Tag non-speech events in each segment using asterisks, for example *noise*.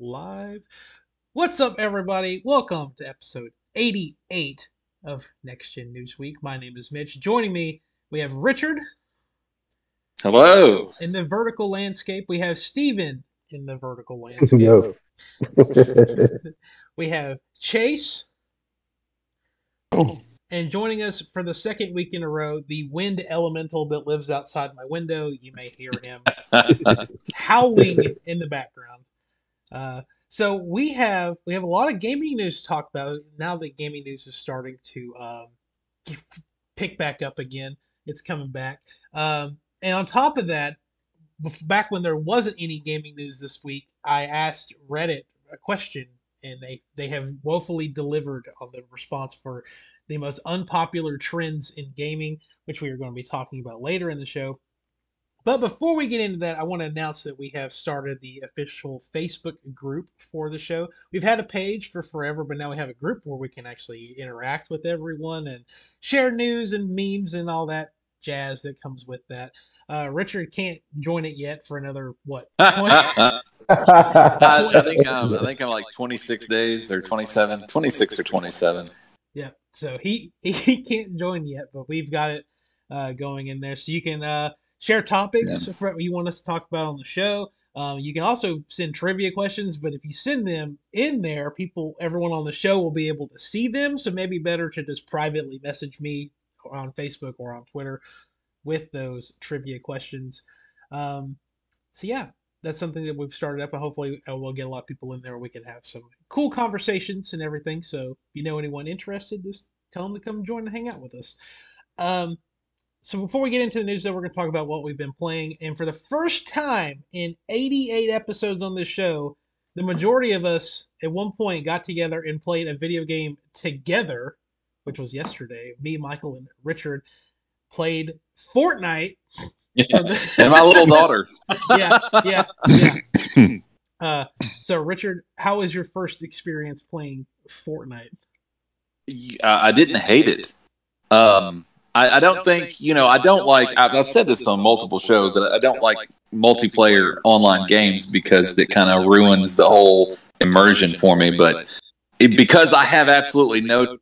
live. What's up, everybody? Welcome to episode 88 of Next Gen News Week. My name is Mitch. Joining me, we have Richard. Hello. In the vertical landscape, we have Steven in the vertical *laughs* landscape. no. *laughs* we have Chase. And joining us for the second week in a row, the wind elemental that lives outside my window. You may hear him *laughs* howling in the background. Uh, so we have we have a lot of gaming news to talk about now that gaming news is starting to um, pick back up again. It's coming back, um, and on top of that, back when there wasn't any gaming news this week, I asked Reddit a question, and they they have woefully delivered on the response for the most unpopular trends in gaming, which we are going to be talking about later in the show. But before we get into that, I want to announce that we have started the official Facebook group for the show. We've had a page for forever, but now we have a group where we can actually interact with everyone and share news and memes and all that jazz that comes with that. Uh, Richard can't join it yet for another what? *laughs* I, *laughs* I think I'm, I think I'm like 26 days or 27, 26 or 27. Yeah, so he *laughs* he can't join yet, but we've got it uh, going in there, so you can uh, share topics Yes. for you want us to talk about on the show. Um, you can also send trivia questions, but if you send them in there, people, everyone on the show will be able to see them. So maybe better to just privately message me on Facebook or on Twitter with those trivia questions. Um, so yeah, that's something that we've started up, and hopefully uh, we'll get a lot of people in there. We can have some cool conversations and everything. So if you know anyone interested, just tell them to come join and hang out with us. Um, so before we get into the news, though, we're going to talk about what we've been playing. And for the first time in 88 episodes on this show, the majority of us at one point got together and played a video game together, which was yesterday. Me, Michael, and Richard played Fortnite. *laughs* and my little daughter. *laughs* yeah, yeah, yeah. *laughs* Uh, so, Richard, how was your first experience playing Fortnite? Uh, I didn't hate it. Um, I, I don't think you know. I don't like. I've, I've said this on multiple shows that I don't like multiplayer online games because it kind of ruins the whole immersion for me. But it, because I have absolutely no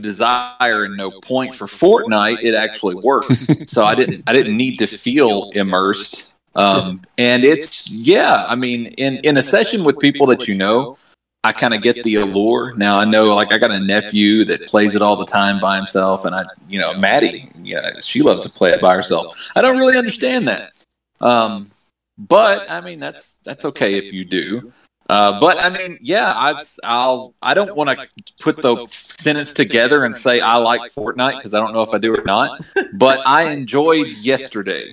desire and no point for Fortnite, it actually works. so I didn't. I didn't need to *laughs* feel immersed. Um, and it's yeah. I mean, in in a session with people that you know. I kind of get the allure. Now I know, like, I got a nephew that plays it all the time by himself, and I, you know, Maddie, you know, she loves to play it by herself. I don't really understand that, um, but I mean, that's that's okay if you do. Uh, but I mean, yeah, I'd, I'll. I don't want to put the sentence together and say I like Fortnite because I don't know if I do or not. But I enjoyed yesterday.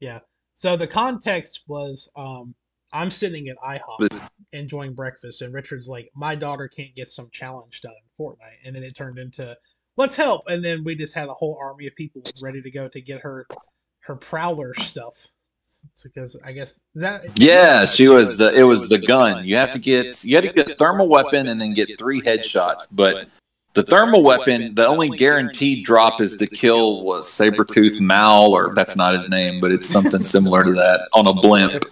Yeah. So the context was um, I'm sitting at IHOP enjoying breakfast, and Richard's like, "My daughter can't get some challenge done in Fortnite," and then it turned into, "Let's help!" And then we just had a whole army of people ready to go to get her her prowler stuff. It's because I guess that Yeah, she was the. It was the gun. You have to get. You had to get a thermal weapon and then get three headshots. But the thermal weapon, the only guaranteed drop is the kill was Sabretooth Mal, or that's not his name, but it's something similar to that on a blimp.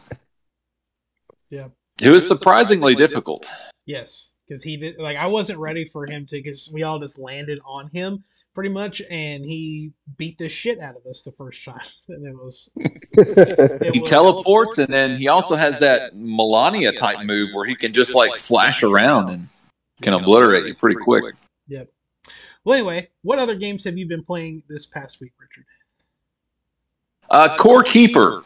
Yeah. It was surprisingly difficult. Yes, because he did like I wasn't ready for him to because we all just landed on him pretty much, and he beat the shit out of us the first time, *laughs* and it was *laughs* it He was- teleports, and then he also has that Malenia type move where he can just like slash around and can obliterate you pretty quick. Yep. Well, anyway, what other games have you been playing this past week, Richard? Uh, Core Keeper.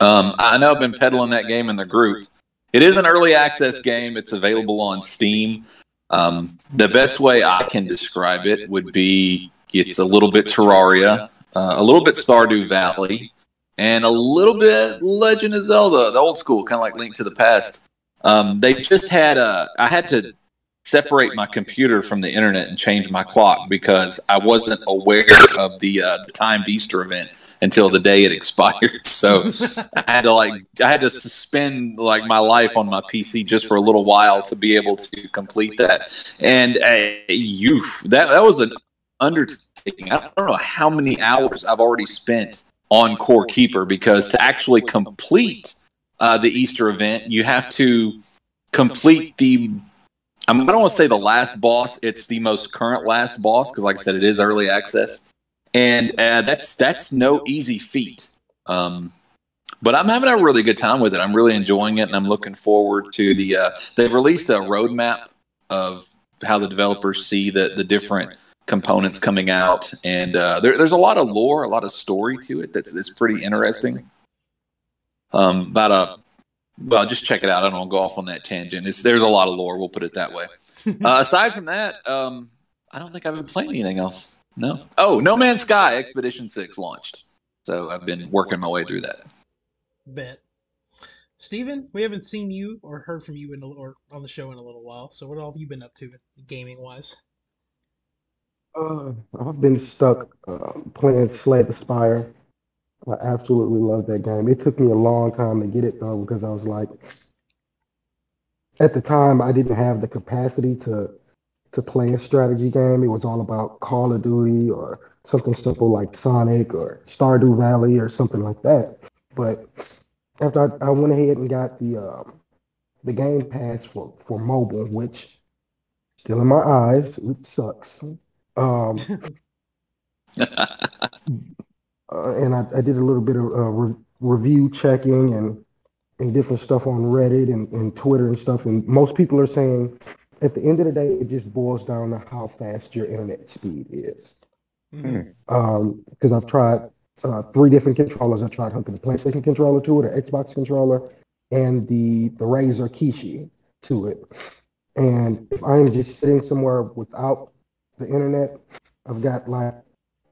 Um, I know I've been peddling that game in the group. It is an early access game. It's available on Steam. Um, the best way I can describe it would be it's a little bit Terraria, uh, a little bit Stardew Valley, and a little bit Legend of Zelda, the old school, kind of like Link to the Past. Um, they just had a. I had to separate my computer from the internet and change my clock because I wasn't aware of the, uh, the timed Easter event until the day it expired. *laughs* So *laughs* I had to like I had to suspend like my life on my PC just for a little while to be able to complete that. And uh, you that that was an undertaking. I don't know how many hours I've already spent on Core Keeper because to actually complete uh, the Easter event, you have to complete the. I don't want to say the last boss. It's the most current last boss because, like I said, it is early access, and uh, that's that's no easy feat. Um, but I'm having a really good time with it. I'm really enjoying it, and I'm looking forward to the. Uh, they've released a roadmap of how the developers see the the different components coming out, and uh, there, there's a lot of lore, a lot of story to it that's that's pretty interesting. Um, about a well, just check it out. I don't want to go off on that tangent. It's, there's a lot of lore. We'll put it that way. *laughs* Uh, aside from that, um, I don't think I've been playing anything else. No. Oh, No Man's Sky Expedition Six launched, so I've been working my way through that. Bet. Steven, we haven't seen you or heard from you in a, or on the show in a little while. So what all have you been up to gaming wise? Uh, I've been stuck uh, playing Slay the Spire. I absolutely love that game. It took me a long time to get it though because I was like, at the time I didn't have the capacity to to play a strategy game. It was all about Call of Duty or something simple like Sonic or Stardew Valley or something like that. But after I, I went ahead and got the um, the Game Pass for for mobile, which still in my eyes, it sucks. Um, *laughs* uh, and I, I, did a little bit of uh, re- review checking and and different stuff on Reddit and, and Twitter and stuff. And most people are saying at the end of the day, it just boils down to how fast your internet speed is. Because mm-hmm. um, I've tried uh, three different controllers. I tried hooking the PlayStation controller to it, or Xbox controller, and the the Razer Kishi to it. And if I am just sitting somewhere without the internet, I've got like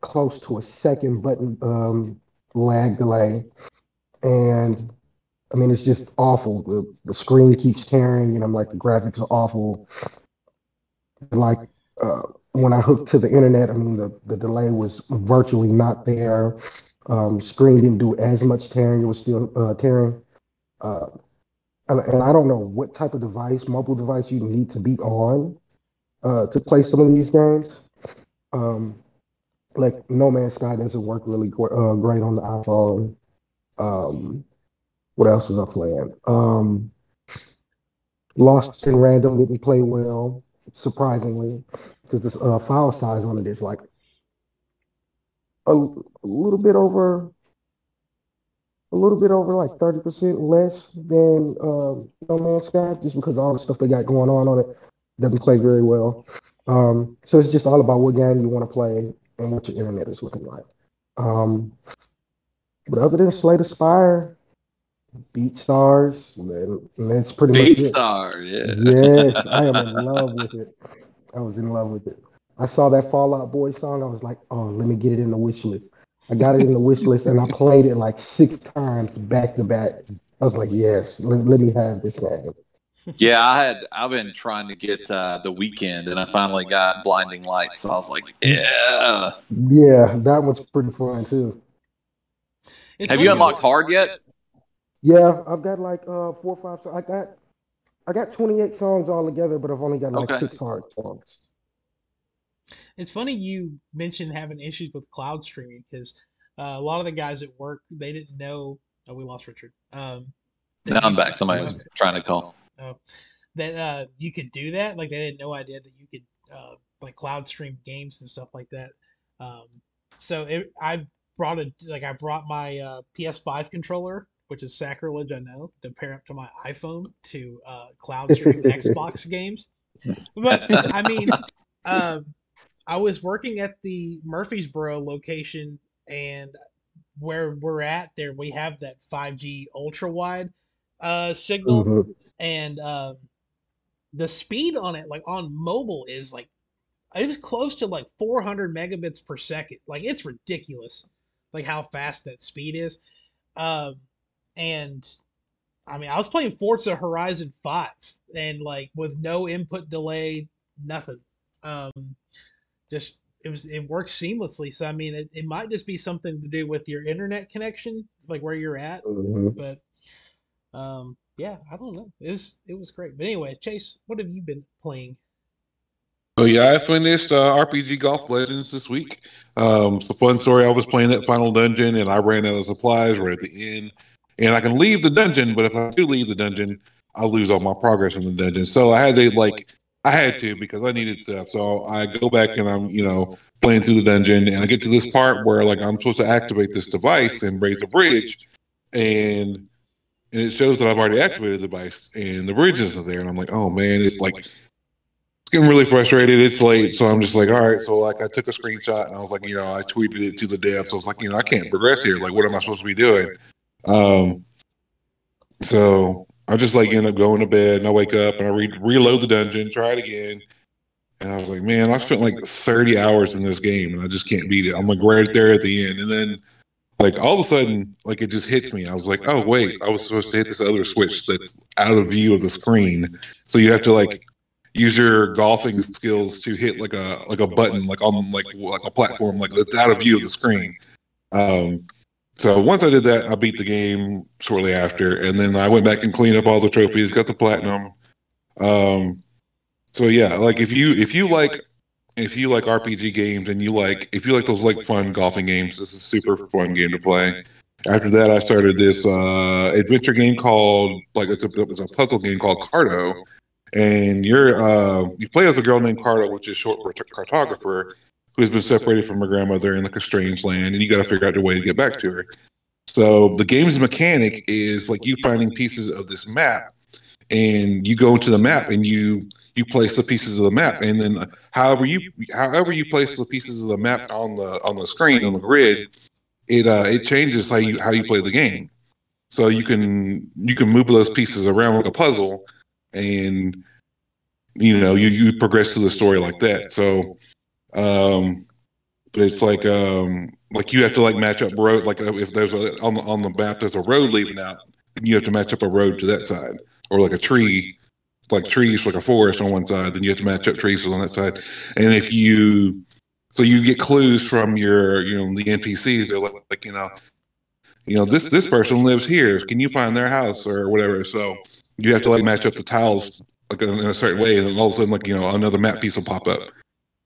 close to a second button um, lag delay, and I mean it's just awful. The the screen keeps tearing, and I'm like the graphics are awful. Like uh, when I hooked to the internet, I mean, the, the delay was virtually not there. Um, screen didn't do as much tearing; it was still uh, tearing. Uh, and, and, I don't know what type of device, mobile device, you need to be on uh, to play some of these games. Um, like No Man's Sky doesn't work really uh, great on the iPhone. Um, what else was I playing? Um, Lost in Random didn't play well, surprisingly because this uh, file size on it is like a, a little bit over a little bit over like 30% less than uh, No Man's Sky, just because all the stuff they got going on on it doesn't play very well. Um, so it's just all about what game you want to play and what your internet is looking like. Um, but other than Slay the Spire, BeatStars, and that's pretty Beat much it. Star, yeah. Yes, I am in love with it. I was in love with it. I saw that Fall Out Boy song. I was like, oh, let me get it in the wish list. I got it in the wish list and I played it like six times back to back. I was like, yes, let, let me have this game. Yeah, I had I've been trying to get uh, the Weeknd, and I finally got blinding lights. So I was like, yeah. Yeah, that one's pretty fun too. It's have you unlocked hard yet? Yeah, I've got like uh four or five. I got I got 28 songs all together, but I've only got like okay. six hard songs. It's funny you mentioned having issues with cloud streaming because uh, a lot of the guys at work they didn't know. Oh, we lost Richard. Um, now I'm back. Somebody was *laughs* trying to call. Oh, that uh, you could do that. Like they had no idea that you could uh, like cloud stream games and stuff like that. Um, so it, I brought a like I brought my uh, PS5 controller which is sacrilege, I know, to pair up to my iPhone to uh, cloud *laughs* stream Xbox games. But I mean, um, I was working at the Murfreesboro location, and where we're at, there we have that 5G ultra wide uh, signal, mm-hmm. and um, the speed on it, like on mobile, is like it was close to like 400 megabits per second. Like it's ridiculous, like how fast that speed is. Um, and I mean, I was playing Forza Horizon 5 and like with no input delay, nothing. Um, just it was it works seamlessly. So I mean, it, it might just be something to do with your internet connection, like where you're at. Mm-hmm. But um, yeah, I don't know. It was it was great. But anyway, Chase, what have you been playing? Oh yeah, I finished uh, RPG Golf Legends this week. Um, it's a fun story. I was playing that final dungeon and I ran out of supplies right at the end and I can leave the dungeon. But if I do leave the dungeon, I lose all my progress in the dungeon. So I had to like I had to because I needed stuff. So I go back and I'm you know playing through the dungeon and I get to this part where like I'm supposed to activate this device and raise a bridge, and and it shows that I've already activated the device and the bridge isn't there, and I'm like, oh man, it's like it's getting really frustrated. It's late, so I'm just like, all right. So like I took a screenshot and I was like, you know, I tweeted it to the dev. So I was like, you know, I can't progress here. Like, what am I supposed to be doing? Um, so I just like end up going to bed and I wake up and I re- reload the dungeon, try it again. And I was like, man, I spent like 30 hours in this game and I just can't beat it. I'm like right there at the end. And then like all of a sudden, like it just hits me. I was like, oh wait, I was supposed to hit this other switch that's out of view of the screen. So you have to like use your golfing skills to hit like a like a button like on like like a platform like that's out of view of the screen. Um, so once I did that, I beat the game shortly after, and then I went back and cleaned up all the trophies, got the platinum. Um, so yeah, like if you if you like if you like RPG games and you like if you like those like fun golfing games, this is a super fun game to play. After that, I started this uh, adventure game called like it's a it's a puzzle game called Carto, and you're uh, you play as a girl named Carto, which is short for cartographer, who's been separated from her grandmother in like a strange land, and you got to figure out your way to get back to her. So the game's mechanic is like you finding pieces of this map, and you go into the map and you you place the pieces of the map, and then however you however you place the pieces of the map on the on the screen on the grid, it uh, it changes how you how you play the game. So you can you can move those pieces around like a puzzle, and you know you you progress through the story like that. So um, but it's like um, like you have to like match up road. Like uh, if there's a on the on the map there's a road leaving out, and you have to match up a road to that side, or like a tree, like trees like a forest on one side. Then you have to match up trees on that side. And if you so you get clues from your you know the NPCs. They're like, like you know you know this this person lives here. Can you find their house or whatever? So you have to like match up the tiles like in a certain way, and all of a sudden like you know another map piece will pop up.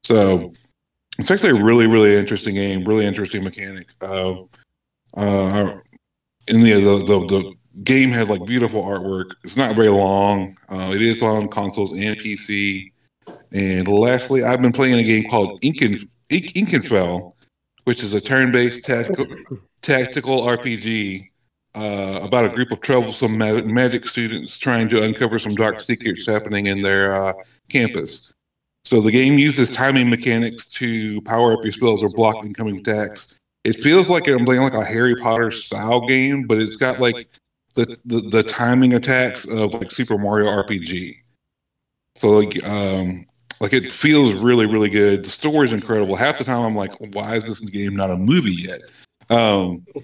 So it's actually a really, really interesting game, really interesting mechanic. Uh, uh, in the, the, the the game had like beautiful artwork. It's not very long. Uh, it is on consoles and PC. And lastly, I've been playing a game called Inken Ikenfell, which is a turn-based tactical tactical RPG uh, about a group of troublesome ma- magic students trying to uncover some dark secrets happening in their uh, campus. So the game uses timing mechanics to power up your spells or block incoming attacks. It feels like I'm playing like a Harry Potter style game, but it's got like the, the, the timing attacks of like Super Mario RPG. So like um like it feels really really good. The story is incredible. Half the time I'm like, why is this game not a movie yet? Um, *laughs*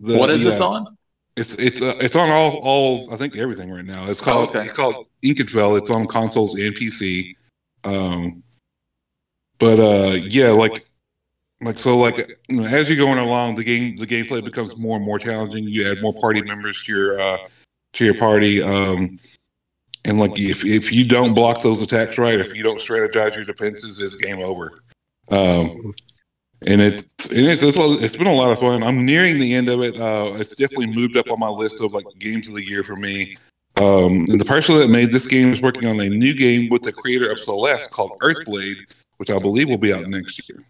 the, what is yeah, this on? It's it's uh, it's on all all I think everything right now. It's called oh, okay. it's called Ikenfell. It's on consoles and PC. Um, but uh, yeah, like like so, like you know, as you're going along, the game the gameplay becomes more and more challenging. You add more party members to your uh, to your party. Um, and like if if you don't block those attacks right, if you don't strategize your defenses, it's game over. Um, and it's and it's, it's been a lot of fun. I'm nearing the end of it. Uh, it's definitely moved up on my list of like games of the year for me. Um, and the person that made this game is working on a new game with the creator of Celeste called Earthblade, which I believe will be out next year.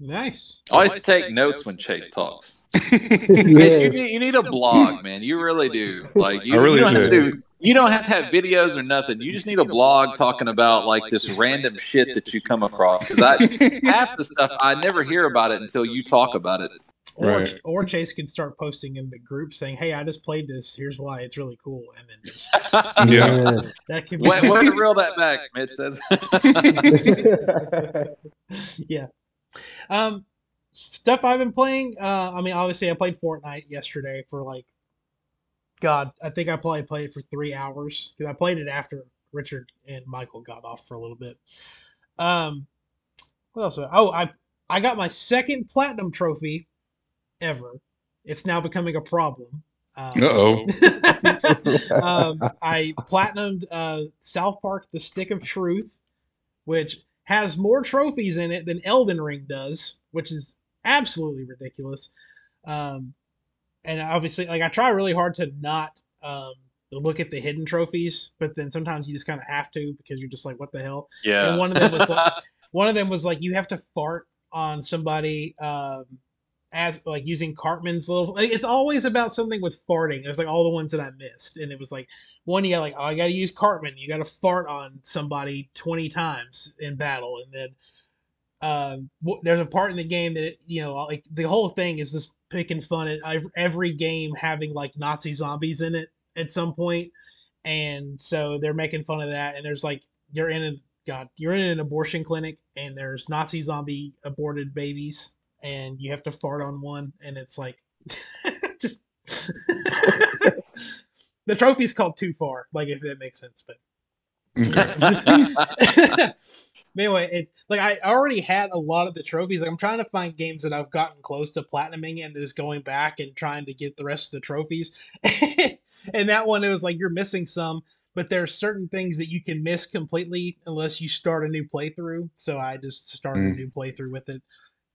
Nice. Always take notes when Chase talks. *laughs* yeah. you, need, you need a blog, man. You really do. Like you, really you don't do. have to do. You don't have to have videos or nothing. You just need a blog talking about like this random shit that you come across. Because I half the stuff I never hear about it until you talk about it. Or, right. or Chase can start posting in the group saying, "Hey, I just played this. Here's why it's really cool." And then just, *laughs* yeah, *laughs* that can be way, way to *laughs* reel that back, Mitch. yeah. Um, stuff I've been playing. Uh, I mean, obviously, I played Fortnite yesterday for like, God, I think I probably played for three hours because I played it after Richard and Michael got off for a little bit. Um, what else? Oh, I I got my second platinum trophy ever. It's now becoming a problem. Um, oh. *laughs* um, I platinumed uh, South Park: The Stick of Truth, which has more trophies in it than Elden Ring does, which is absolutely ridiculous. Um, and obviously, like I try really hard to not um, look at the hidden trophies, but then sometimes you just kind of have to because you're just like, what the hell? Yeah. And one of them was like, *laughs* one of them was like, you have to fart on somebody um, as like using Cartman's little. Like, it's always about something with farting. It was like all the ones that I missed, and it was like one you got like, oh, I got to use Cartman. You got to fart on somebody twenty times in battle, and then. Um, there's a part in the game that you know, like the whole thing is just picking fun at every game having like Nazi zombies in it at some point, and so they're making fun of that. And there's like you're in a God, you're in an abortion clinic, and there's Nazi zombie aborted babies, and you have to fart on one, and it's like *laughs* just *laughs* the trophy's called too far, like if that makes sense, but. *laughs* Anyway, it like I already had a lot of the trophies. Like I'm trying to find games that I've gotten close to platinuming and just going back and trying to get the rest of the trophies. and that one it was like you're missing some, but there are certain things that you can miss completely unless you start a new playthrough. So I just started a Mm. new playthrough with it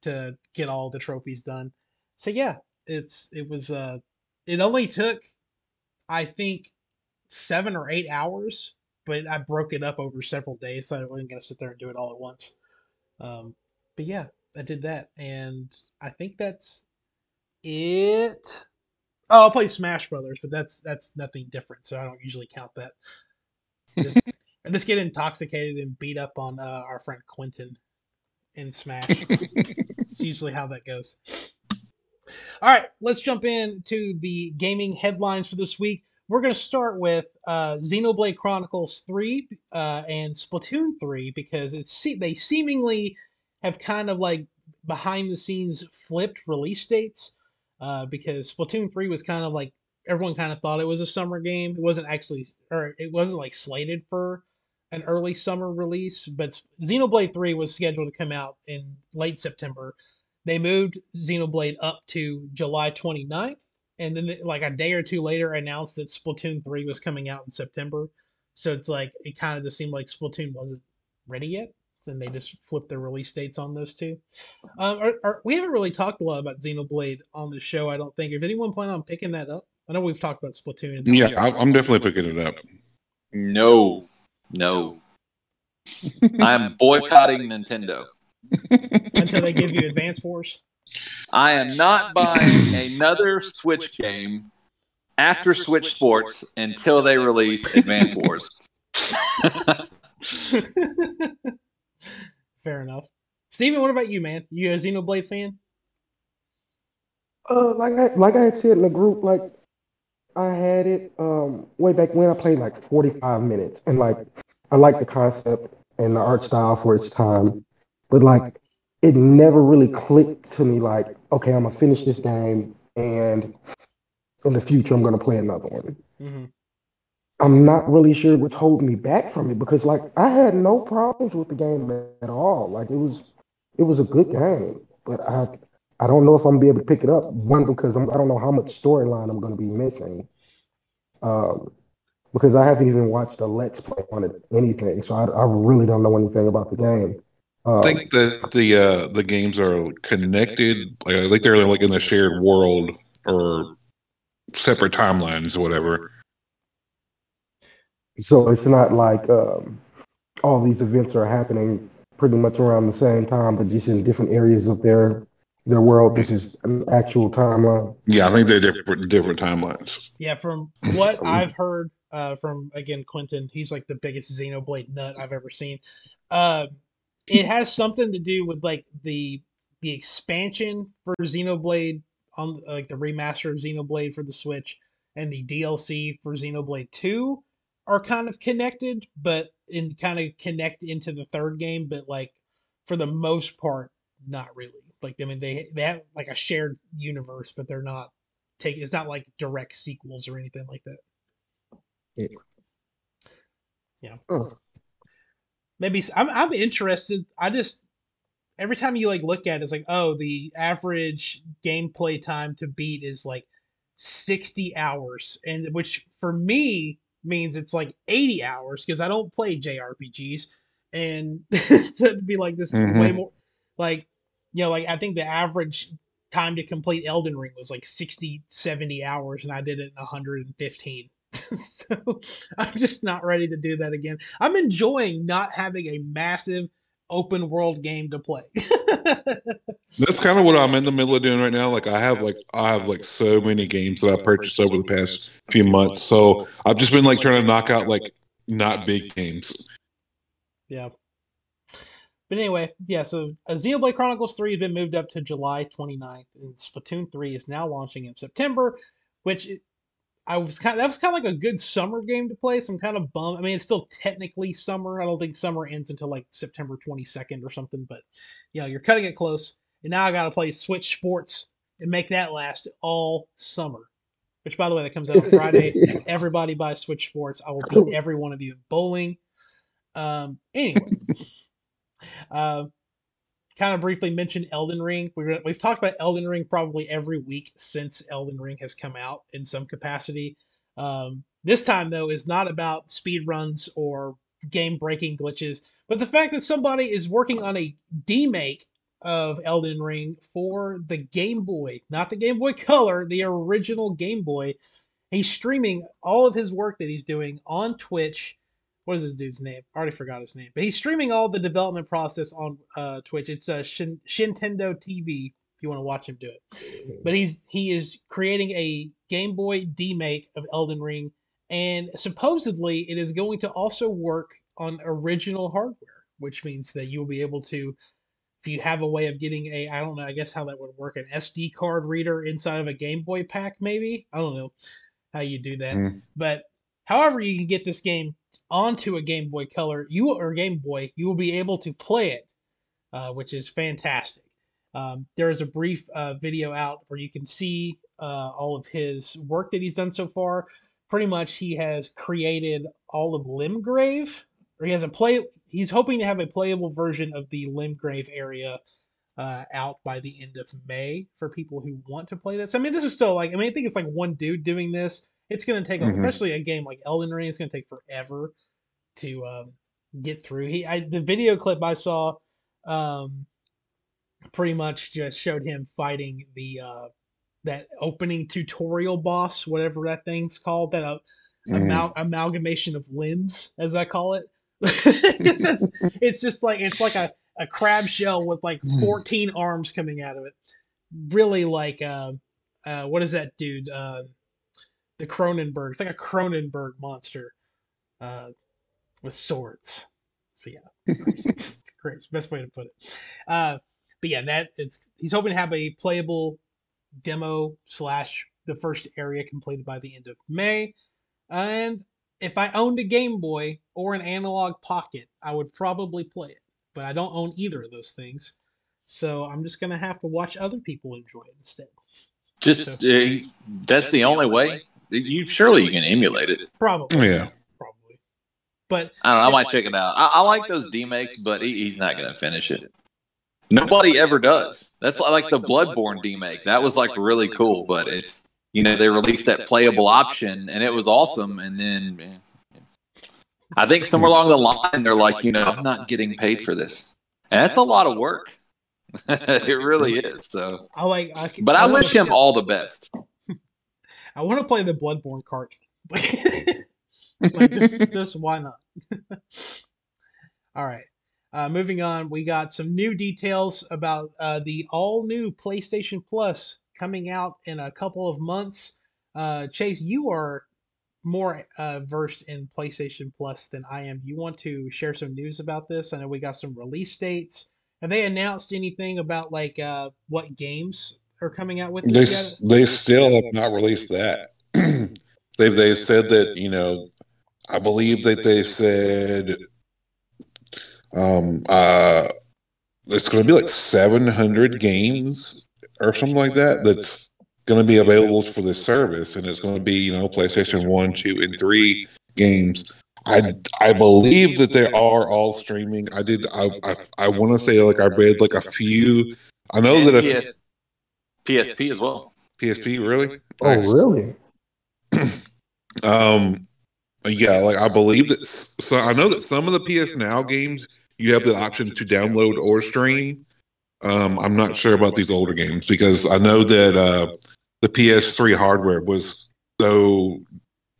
to get all the trophies done. So yeah, it's it was uh it only took I think seven or eight hours, but I broke it up over several days, so I wasn't gonna sit there and do it all at once. Um, but yeah, I did that, and I think that's it. Oh, I'll play Smash Brothers, but that's that's nothing different, so I don't usually count that. Just, *laughs* I just get intoxicated and beat up on uh, our friend Quentin in Smash. it's usually how that goes. All right, let's jump into the gaming headlines for this week. We're going to start with uh, Xenoblade Chronicles 3 uh, and Splatoon 3 because it's se- they seemingly have kind of like behind the scenes flipped release dates uh, because Splatoon 3 was kind of like everyone kind of thought it was a summer game. It wasn't actually, or it wasn't like slated for an early summer release, but Xenoblade 3 was scheduled to come out in late September. They moved Xenoblade up to July 29th, and then like a day or two later announced that Splatoon 3 was coming out in September. So it's like it kind of just seemed like Splatoon wasn't ready yet. And they just flipped their release dates on those two. Um, are, are, we haven't really talked a lot about Xenoblade on the show, I don't think. If anyone plan on picking that up, I know we've talked about Splatoon. Yeah, I'm definitely picking it up. No, no. *laughs* I'm boycotting Nintendo. until they give you Advance Wars. I am not buying another Switch game after Switch Sports until they release Advance *laughs* Wars. *laughs* Fair enough. Steven, what about you, man? You a Xenoblade fan? Uh, like I like I had said in the group, like I had it um way back when I played like 45 minutes, and like I like the concept and the art style for its time, but like it never really clicked to me. Like, okay, I'm gonna finish this game, and in the future I'm gonna play another one. Mm-hmm. I'm not really sure what's holding me back from it because like I had no problems with the game at all. Like it was it was a good game, but I I don't know if I'm gonna be able to pick it up. One because I'm, I don't know how much storyline I'm gonna be missing. Um, because I haven't even watched a let's play on it anything, so I, I really don't know anything about the game. Uh, I think that the uh, the games are connected. Like I think they're like in the shared world or separate timelines or whatever. so it's not like um, all these events are happening pretty much around the same time, but just in different areas of their their world. This is an actual timeline. Yeah, I think they're different different timelines. Yeah, from what *clears throat* I've heard uh, from again Quentin, he's like the biggest Xenoblade nut I've ever seen. Uh, it has something to do with like the the expansion for Xenoblade on like the remaster of Xenoblade for the Switch and the DLC for Xenoblade Two are kind of connected, but in kind of connect into the third game, but like for the most part, not really. Like I mean, they they have like a shared universe, but they're not take. It's not like direct sequels or anything like that. Oh, Maybe I'm I'm interested. I just every time you like look at it, it's like oh the average gameplay time to beat is like sixty hours, and which for me means it's like eighty hours because I don't play JRPGs, and *laughs* so it'd be like this is way mm-hmm. more like you know like I think the average time to complete Elden Ring was like 60 70 hours and I did it in 115 *laughs* so I'm just not ready to do that again. I'm enjoying not having a massive open world game to play. *laughs* That's kind of what I'm in the middle of doing right now. Like I have like I have like so many games that I purchased over the past few months. So I've just been like trying to knock out like not big games. Yeah. But anyway, yeah, so uh, Xenoblade Chronicles 3 has been moved up to July 29th, and Splatoon 3 is now launching in September, which I was kind of, that was kind of like a good summer game to play, so I'm kind of bummed. I mean, it's still technically summer. I don't think summer ends until like September 22nd or something, but you know, you're cutting it close. And now I got to play Switch Sports and make that last all summer. Which, by the way, that comes out on Friday. *laughs* Everybody buy Switch Sports. I will *laughs* beat every one of you in bowling. Um, anyway, uh, kind of briefly mention Elden Ring. We're, we've talked about Elden Ring probably every week since Elden Ring has come out in some capacity. Um, this time, though, is not about speed runs or game breaking glitches, but the fact that somebody is working on a demake of Elden Ring for the Game Boy, not the Game Boy Color, the original Game Boy. He's streaming all of his work that he's doing on Twitch what is this dude's name? I already forgot his name. But he's streaming all the development process on uh, Twitch. It's uh, Shin- Shintendo TV if you want to watch him do it. But he's he is creating a Game Boy demake of Elden Ring, and supposedly it is going to also work on original hardware, which means that you'll be able to, if you have a way of getting a, I don't know, I guess how that would work, an SD card reader inside of a Game Boy pack, maybe. I don't know how you do that, mm. but however you can get this game onto a Game Boy Color, you or Game Boy, you will be able to play it, uh, which is fantastic. Um, there is a brief uh, video out where you can see uh, all of his work that he's done so far. Pretty much, he has created all of Limgrave, or he has a play. He's hoping to have a playable version of the Limgrave area uh, out by the end of May for people who want to play this. I mean, this is still like I mean, I think it's like one dude doing this it's going to take, mm-hmm. especially a game like Elden Ring, it's going to take forever to um, get through. He, I, the video clip I saw, um, pretty much just showed him fighting the uh, that opening tutorial boss, whatever that thing's called, that uh, mm. amal- amalgamation of limbs, as I call it. *laughs* it's, it's, *laughs* it's, just like it's like a, a crab shell with like mm. 14 arms coming out of it. Really like uh, uh, what is that dude? The Cronenberg. It's like a Cronenberg monster uh, with swords. So yeah, *laughs* it's great. Best way to put it. Uh, but yeah, that it's he's hoping to have a playable demo slash the first area completed by the end of May. And if I owned a Game Boy or an analog pocket, I would probably play it. But I don't own either of those things. So I'm just gonna have to watch other people enjoy it instead. Just so, uh, that's the only way you surely you can emulate it. Probably. Yeah. Probably. But I don't know. I might check it out. I, I like those demakes, but he, he's not going to finish it. Nobody ever does. That's like the Bloodborne demake. That was like really cool, but it's you know they released that playable option and it was awesome, and then I think somewhere along the line they're like, you know, I'm not getting paid for this, and that's a lot of work. *laughs* it really is. So I like, I, but I, I wish him all the best. I want to play the Bloodborne cart. *laughs* like *laughs* just, just why not? *laughs* all right. Uh, moving on, we got some new details about uh, the all new PlayStation Plus coming out in a couple of months. Uh, Chase, you are more uh, versed in PlayStation Plus than I am. You want to share some news about this? I know we got some release dates. Have they announced anything about like uh, what games are coming out with they they still have not released that. *clears throat* they've they said that you know i believe that they said um uh it's going to be like 700 games or something like that that's going to be available for this service and it's going to be you know playstation 1 2 and 3 games. I, I believe that they are all streaming. I did I I, I want to say like I read like a few. I know that a, PSP as well. PSP, really? Oh, really? *clears throat* um, yeah, like I believe that. So I know that some of the PS Now games you have the option to download or stream. Um, I'm not sure about these older games because I know that uh, the PS3 hardware was so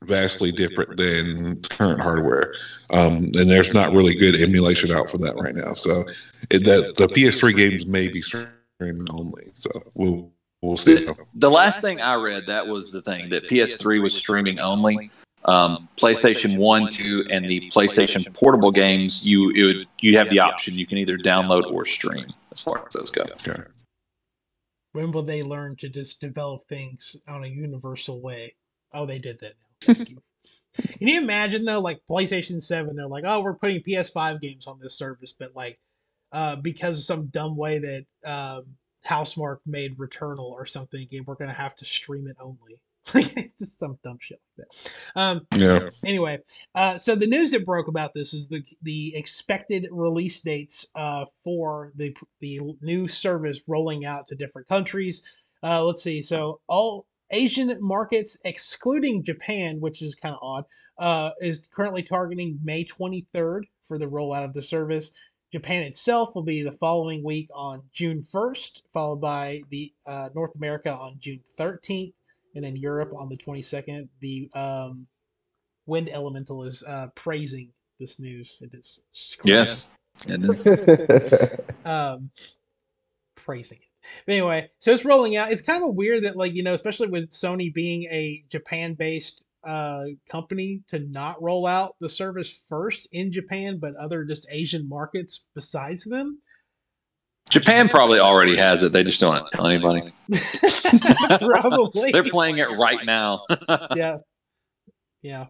vastly different than current hardware, um, and there's not really good emulation out for that right now. So it, that the PS3 games may be streaming only. So we'll we'll see. The, the last thing I read that was the thing that PS3 was streaming only. Um, PlayStation One, Two, and the PlayStation Portable games, you it would, you have the option. You can either download or stream, as far as those go. Okay. When will they learn to just develop things on a universal way? Oh, they did that. *laughs* Thank you. Can you imagine though, like PlayStation Seven, they're like, oh, we're putting PS5 games on this service, but like, uh, because of some dumb way that um, Housemarque made Returnal or something, and we're gonna have to stream it only. *laughs* just some dumb shit like that. Um, Yeah. anyway, uh, so the news that broke about this is the the expected release dates uh, for the the new service rolling out to different countries. Uh, let's see. So all Asian markets, excluding Japan, which is kind of odd, uh, is currently targeting May 23rd for the rollout of the service. Japan itself will be the following week on June 1st, followed by the uh, North America on June 13th, and then Europe on the 22nd. The um, Wind Elemental is uh, praising this news. It is screaming, Yes, it is. *laughs* um, praising it. But anyway, so it's rolling out. It's kind of weird that, like, you know, especially with Sony being a Japan based uh, company, to not roll out the service first in Japan, but other just Asian markets besides them. Japan probably already has it. They just don't tell anybody. *laughs* Probably. They're playing it right now. *laughs* yeah, yeah.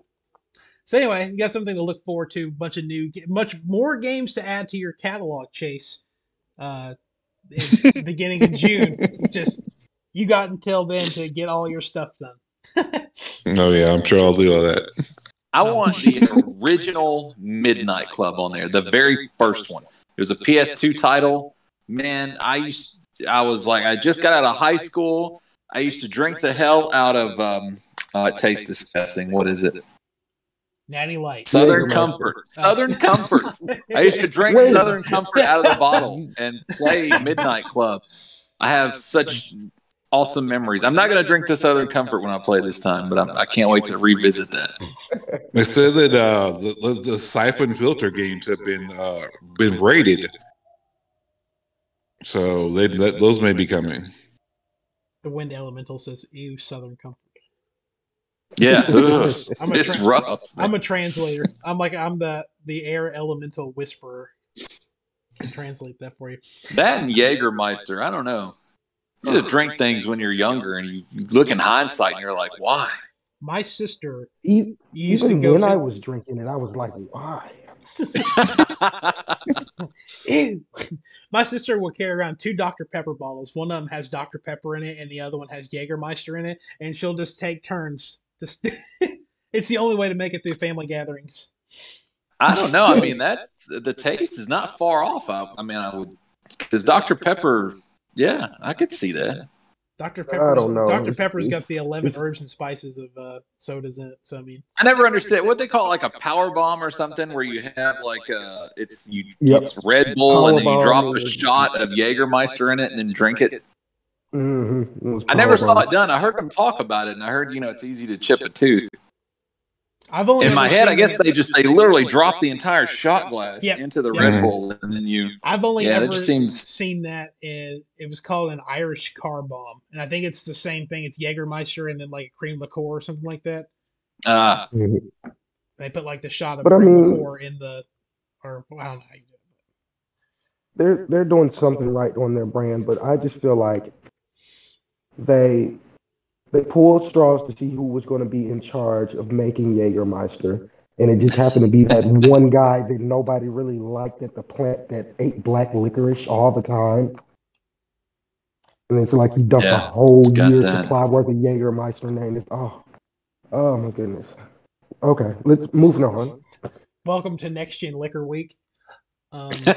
So anyway, you got something to look forward to. A bunch of new, much more games to add to your catalog, Chase. Uh, it's *laughs* beginning of June. Just you got until then to get all your stuff done. Oh yeah, I'm sure I'll do all that. I want the original Midnight Club on there, the very first one. It was a PS2 title. Man, I used I was like I just got out of high school. I used to drink the hell out of um oh, it tastes disgusting. What is it? Natty Light. Southern Comfort. Southern Comfort. I used to drink Southern Comfort out of the bottle and play Midnight Club. I have such awesome memories. I'm not going to drink this Southern Comfort when I play this time, but I'm, I can't wait to revisit that. They said that uh, the, the the Syphon Filter games have been uh, been rated, so they that, those may be coming. The Wind Elemental says, "Ew, Southern Comfort." Yeah, *laughs* I'm a it's tra- rough. I'm a translator. I'm like I'm the the air elemental whisperer. Can translate that for you. That and Jägermeister, I don't know. You just drink things when you're younger, and you look in hindsight, and you're like, why? My sister E- used to Even go. when I was drinking it, I was like, why? Ew. *laughs* *laughs* My sister will carry around two Dr. Pepper bottles. One of them has Dr. Pepper in it, and the other one has Jägermeister in it. And she'll just take turns. Just *laughs* it's the only way to make it through family gatherings. I don't know. I mean, that the taste is not far off. I, I mean, I would because Dr Pepper. Yeah, I could see that. Dr. Pepper's, don't know. Dr. Pepper's got the 11 herbs and spices of uh, sodas in it. So, I mean, I never understood what they call it, like a power bomb or something, where you have like uh it's you Yep. it's Red Bull and then you drop a shot of Jägermeister in it and then drink it. Mm-hmm. I never saw it done. I heard them talk about it, and I heard you know it's easy to chip a tooth. I've only In my head, I guess they just they literally drop the entire shot glass Yep. into the Yep. Red Bull, and then you. I've only Yeah, ever just seems- seen that in it was called an Irish car bomb, and I think it's the same thing. It's Jägermeister and then like cream liqueur or something like that. Uh, They put like the shot of But I cream mean- liqueur in the, or I don't know how you do it. they're they're doing something right on their brand, but I just feel like they they pulled straws to see who was going to be in charge of making Jägermeister, and it just happened to be that one guy that nobody really liked at the plant that ate black licorice all the time. And it's like he dumped Yeah, a whole year's that. supply worth of Jägermeister name. It's oh, oh my goodness. Okay, let's moving on. Welcome to Next Gen Liquor Week. Um, *laughs* *laughs*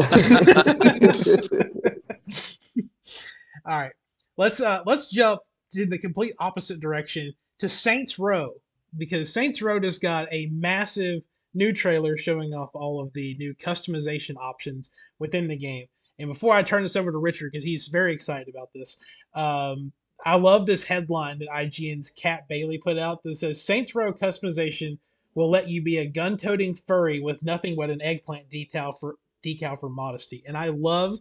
all right, let's uh let's jump to the complete opposite direction to Saints Row because Saints Row just got a massive new trailer showing off all of the new customization options within the game. And before I turn this over to Richard because he's very excited about this, um, I love this headline that IGN's Kat Bailey put out that says Saints Row customization will let you be a gun-toting furry with nothing but an eggplant decal for decal for modesty. And I love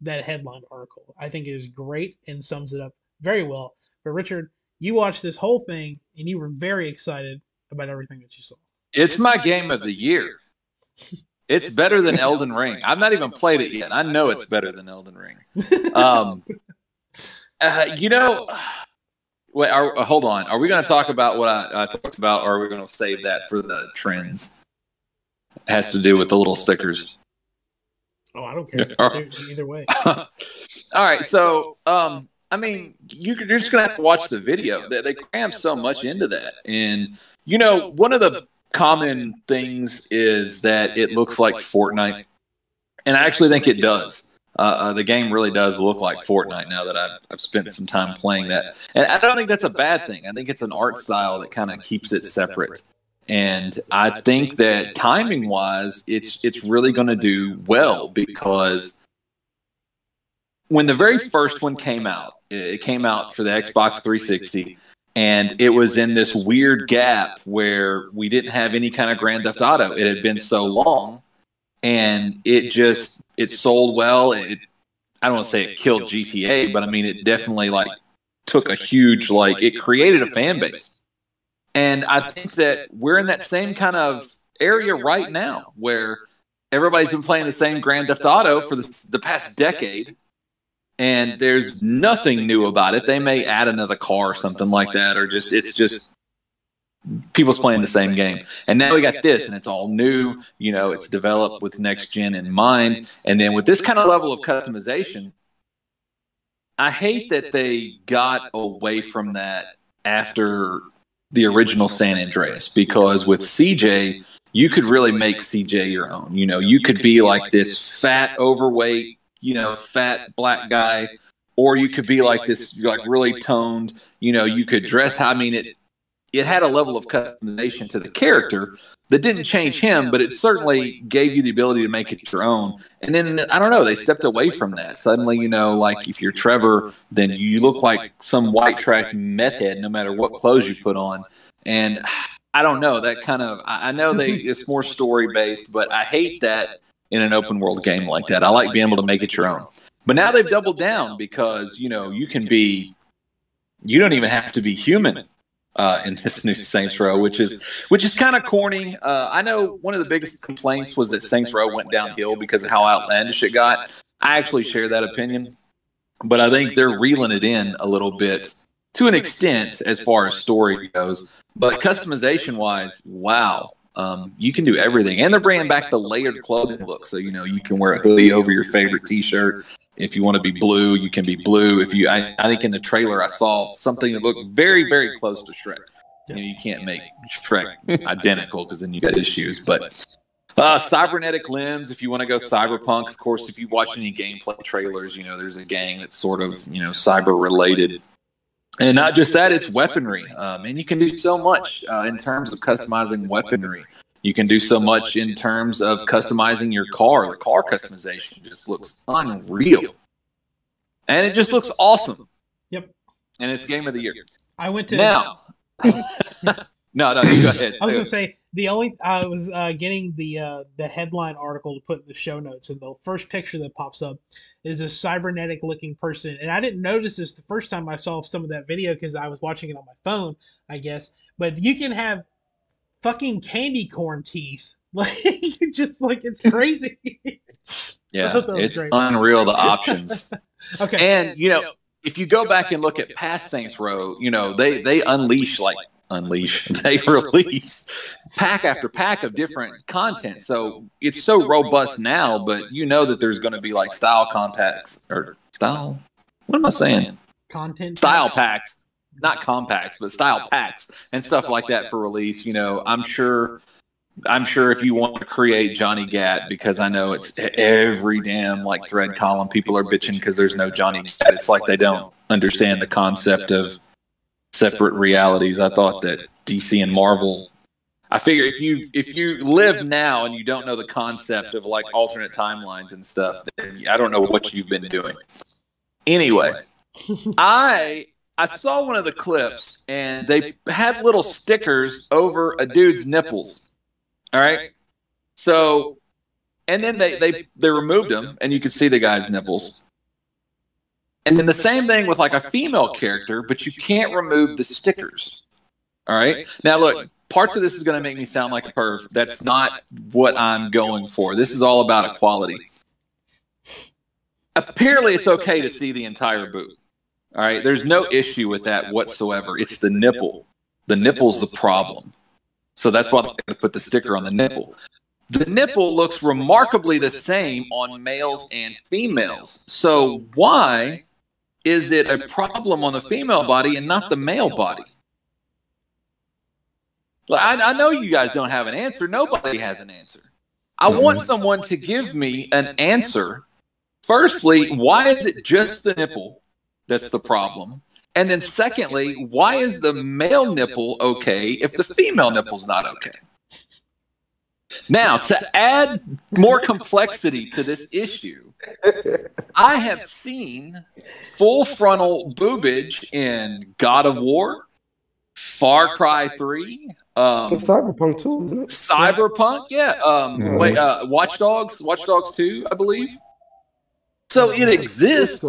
that headline article. I think it is great and sums it up very well. But Richard, you watched this whole thing and you were very excited about everything that you saw. It's my game of the year. It's better than Elden Ring. I've not even played it yet. I know it's *laughs* better than Elden Ring. Um, uh, you know, *sighs* wait. Are, uh, hold on. Are we going to talk about what I, I talked about, or are we going to save that for the trends? It has to do with the little stickers. Oh, I don't care. *laughs* Either, either way. *laughs* All right. So, um, I mean, you, are just going to have to watch the video. They, they cram so much into that, and you know, one of the common things is that it looks like Fortnite, and I actually think it does. Uh, uh, the game really does look like Fortnite now that I've, I've, spent some time playing that. And I don't think that's a bad thing. I think it's an art style that kind of keeps it separate. And I think that timing wise, it's it's really going to do well because when the very first one came out, it came out for the Xbox 360, and it was in this weird gap where we didn't have any kind of Grand Theft Auto. It had been so long, and it just it sold well. It I don't want to say it killed GTA, but I mean it definitely like took a huge like it created a fan base. And I think that we're in that same kind of area right now where everybody's been playing the same Grand Theft Auto for the, the past decade, and there's nothing new about it. They may add another car or something like that, or just it's just people's playing the same game. And now we got this, and it's all new. You know, it's developed with next gen in mind, and then with this kind of level of customization, I hate that they got away from that after the original San Andreas because with CJ, you could really make CJ your own. You know, you could be like this fat, overweight, you know, fat black guy, or you could be like this, like really toned. You know, you could dress. I mean, it it had a level of customization to the character that didn't change him, but it certainly gave you the ability to make it your own. And then I don't know, they stepped away from that. Suddenly, you know, like if you're Trevor, then you look like some white trash meth head, no matter what clothes you put on. And I don't know that kind of. I know they it's more story based, but I hate that in an open world game like that. I like being able to make it your own. But now they've doubled down because you know you can be. You don't even have to be human uh, in this new Saints Row, which is which is kind of corny. Uh, I know one of the biggest complaints was that Saints Row went downhill because of how outlandish it got. I actually share that opinion, but I think they're reeling it in a little bit to an extent as far as story goes. But customization wise, wow. Um, you can do everything, and they're bringing back the layered clothing look. So you know you can wear a hoodie over your favorite T-shirt. If you want to be blue, you can be blue. If you, I, I think in the trailer I saw something that looked very, very close to Shrek. You know, you can't make Shrek *laughs* identical because then you got issues. But uh, cybernetic limbs, if you want to go cyberpunk, of course, if you watch any gameplay trailers, you know, there's a gang that's sort of, you know, cyber related. And not just that, it's weaponry. Um, and you can do so much uh, in terms of customizing weaponry. You can do so much in terms of customizing your car. The car customization just looks unreal. And it just looks awesome. Yep. And it's game of the year. I went to now. *laughs* no, no, you go ahead. I was gonna say the only I was uh, getting the uh, the headline article to put in the show notes, and the first picture that pops up is a cybernetic looking person, and I didn't notice this the first time I saw some of that video because I was watching it on my phone, I guess. But you can have fucking candy corn teeth. *laughs* Like you just like it's crazy. *laughs* yeah, it's great. unreal the options. *laughs* okay, and you know if you go back and look at past Saints Row, you know they they unleash like unleash. *laughs* They release pack after pack of different content. so it's so robust now but you know that there's going to be like style compacts or style what am i saying? content style packs. not compacts, but style packs and stuff like that for release. You know, I'm sure. I'm sure if you want to create Johnny Gat, because I know it's every damn like thread column, people are bitching because there's no Johnny Gat. It's like they don't understand the concept of separate realities. I thought that DC and Marvel. I figure if you if you live now and you don't know the concept of like alternate timelines and stuff, then I don't know what you've been doing. Anyway, *laughs* I I saw one of the clips and they had little stickers over a dude's nipples. All right. So, and then they, they, they removed them and you could see the guy's nipples. And then the same thing with like a female character, but you can't remove the stickers. All right. Now, look, parts of this is going to make me sound like a perv. That's not what I'm going for. This is all about equality. Apparently, it's okay to see the entire boob. All right. There's no issue with that whatsoever. It's the nipple. The nipple's the problem. So that's why I'm going to put the sticker on the nipple. The nipple looks remarkably the same on males and females. So why is it a problem on the female body and not the male body? I, I know you guys don't have an answer. Nobody has an answer. I want someone to give me an answer. Firstly, why is it just the nipple that's the problem? And then secondly, why is the male nipple okay if the female nipple's not okay? Now, to add more complexity to this issue, I have seen full frontal boobage in God of War, Far Cry 3, um, Cyberpunk 2. Cyberpunk, yeah. Um, wait, uh, Watch Dogs, Watch Dogs 2, I believe. So it exists.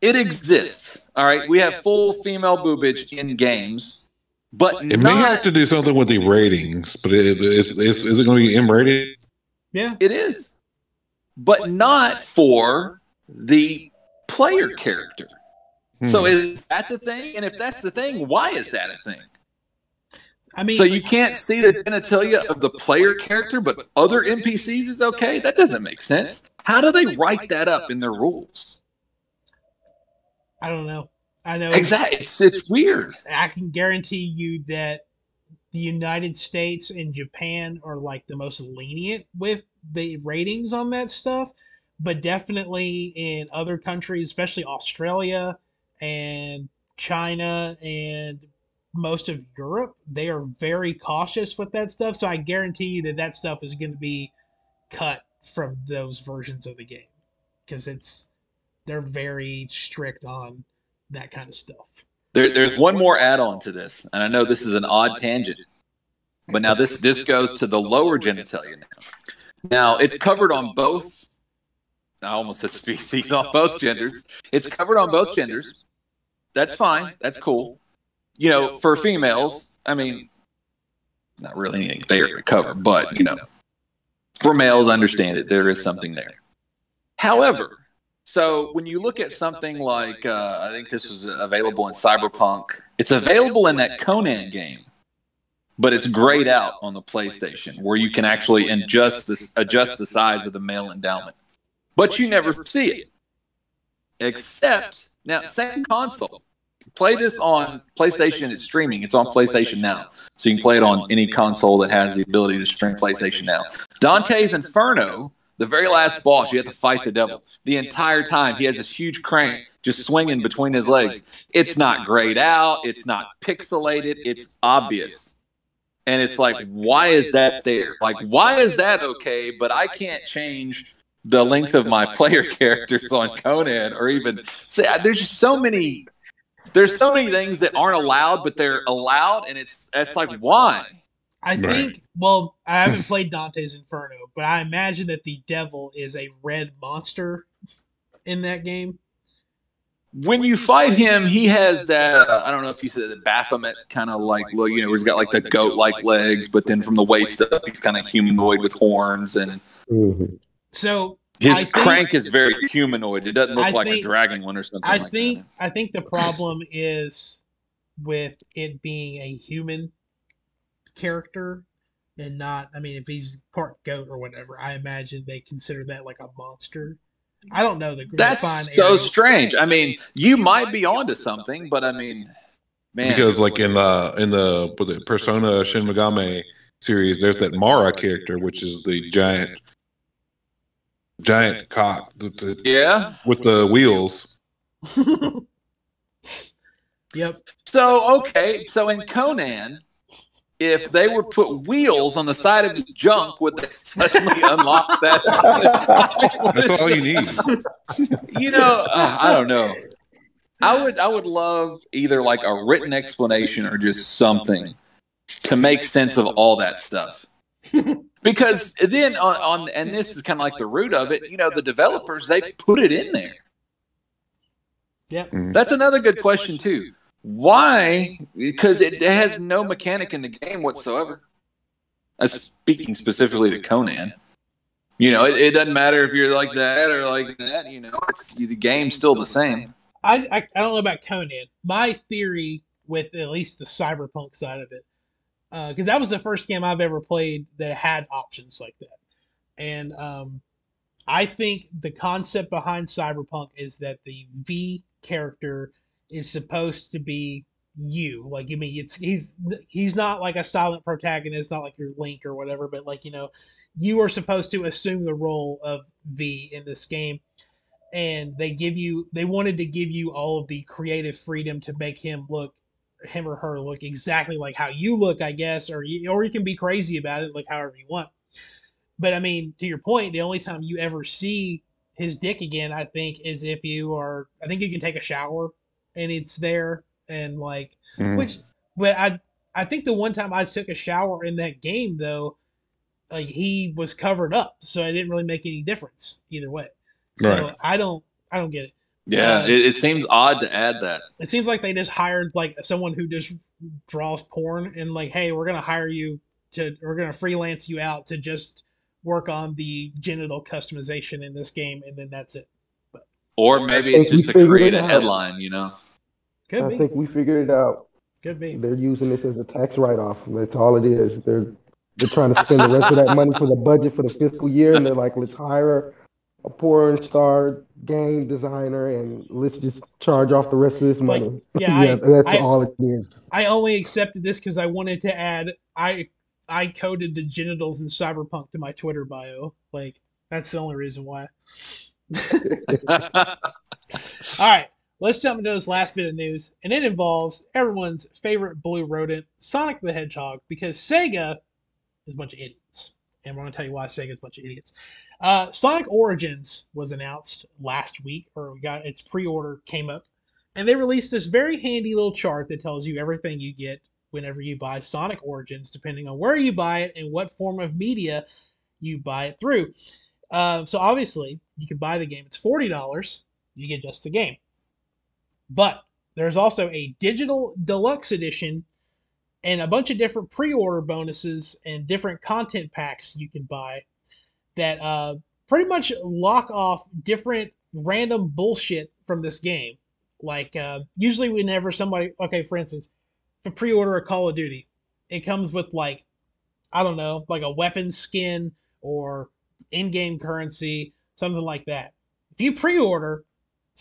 It exists. All right. We have full female boobage in games, but It not, may have to do something with the ratings, but it, it's, it's, is it going to be M rated? Yeah. it is, but not for the player character. Hmm. So is that the thing? And if that's the thing, why is that a thing? I mean, So you can't see the genitalia of the player character, but other NPCs is okay? That doesn't make sense. How do they write that up in their rules? I don't know. I know Exactly. It's, it's weird. I can guarantee you that the United States and Japan are like the most lenient with the ratings on that stuff, but definitely in other countries, especially Australia and China and most of Europe, they are very cautious with that stuff. So I guarantee you that that stuff is going to be cut from those versions of the game because it's they're very strict on that kind of stuff. There, there's one more add-on to this, and I know this is an odd tangent, but now this this goes to the lower genitalia now. Now it's covered on both. I almost said species *laughs* on both genders. It's covered on both genders. That's fine. That's cool. You know, for females, I mean, not really anything there to cover, but you know, for males, I understand it. There is something there. However, so when you look at something like, uh, I think this was available in Cyberpunk. It's available in that Conan game, but it's grayed out on the PlayStation, where you can actually adjust this, adjust the size of the male endowment, but you never see it. Except now, same console. Play this on PlayStation. It's streaming. It's on PlayStation now, so you can play it on any console that has the ability to stream PlayStation now. Dante's Inferno the very last boss, you have to fight the devil. The entire time, he has this huge crank just swinging between his legs. It's not grayed out. It's not pixelated. It's obvious. And it's like, why is that there? Like, why is that okay? But I can't change the length of my player *laughs* characters on Conan or even say, there's just so many. There's so many things that aren't allowed, but they're allowed, and it's it's like why? I Right. think. Well, I haven't played Dante's Inferno, but I imagine that the devil is a red monster in that game. when you fight him, he has that. Uh, I don't know if you said the Baphomet kind of like look. You know, he's got like the goat-like legs, but then from the waist up, he's kind of humanoid with horns, and Mhm. So his I think- crank is very humanoid. It doesn't look I like think- a dragon one or something. I like think that. I think the problem is with it being a human character and not. I mean, if he's part goat or whatever, I imagine they consider that like a monster. I don't know the the that's fine so areas. strange. I mean, you might be onto something, but I mean, man, Because like in uh in the with the Persona Shin Megami series, there's that Mara character, which is the giant giant cock. with the- Yeah. with the wheels. *laughs* yep. So okay, so in Conan, if they would put wheels on the side of his junk, would they suddenly *laughs* unlock that? That's all you need. you know, uh, I don't know. I would I would love either like a written explanation or just something to make sense of all that stuff. because then on, on and this is kind of like the root of it, you know, the developers they put it in there. Yep. Mhm. That's another good question too. Why? Because it has no mechanic in the game whatsoever. Uh, speaking specifically to Conan, you know, it, it doesn't matter if you're like that or like that. You know, it's the game's still the same. I, I I don't know about Conan. My theory with at least the cyberpunk side of it, because that was the first game I've ever played that had options like that, and um, I think the concept behind cyberpunk is that the V character is supposed to be you. Like you mean it's he's he's not like a silent protagonist, not like your Link or whatever, but like you know, you are supposed to assume the role of V in this game and they give you they wanted to give you all of the creative freedom to make him look him or her look exactly like how you look i guess or you, or you can be crazy about it like however you want but i mean to your point the only time you ever see his dick again i think is if you are i think you can take a shower and it's there and like Mhm. which but i i think the one time i took a shower in that game though like he was covered up so it didn't really make any difference either way so Right. I don't I don't get it. Yeah, it, it seems odd to add that. It seems like they just hired like someone who just draws porn and like, hey, we're gonna hire you to we're gonna freelance you out to just work on the genital customization in this game and then that's it. Or maybe it's just to create a headline, you know. Could I be. think we figured it out. Could be. They're using this as a tax write-off. That's all it is. They're they're trying to spend the rest of that *laughs* money for the budget for the fiscal year, and they're like, let's hire a porn star game designer, and let's just charge off the rest of this Like, money. yeah, *laughs* I- that's I- all it is. I only accepted this because I wanted to add I I coded the genitals in Cyberpunk to my Twitter bio. Like that's the only reason why. *laughs* All right, let's jump into this last bit of news, and it involves everyone's favorite blue rodent, Sonic the Hedgehog, because Sega is a bunch of idiots, and we're going to tell you why Sega is a bunch of idiots. Uh, Sonic Origins was announced last week, or we got its pre-order came up, and they released this very handy little chart that tells you everything you get whenever you buy Sonic Origins, depending on where you buy it and what form of media you buy it through. Uh, so obviously, you can buy the game. It's forty dollars. You get just the game. But there's also a digital deluxe edition and a bunch of different pre-order bonuses and different content packs you can buy that uh, pretty much lock off different random bullshit from this game. Like uh, usually, whenever somebody, okay, for instance, if pre-order a Call of Duty, it comes with like I don't know, like a weapon skin or in-game currency, something like that. If you pre-order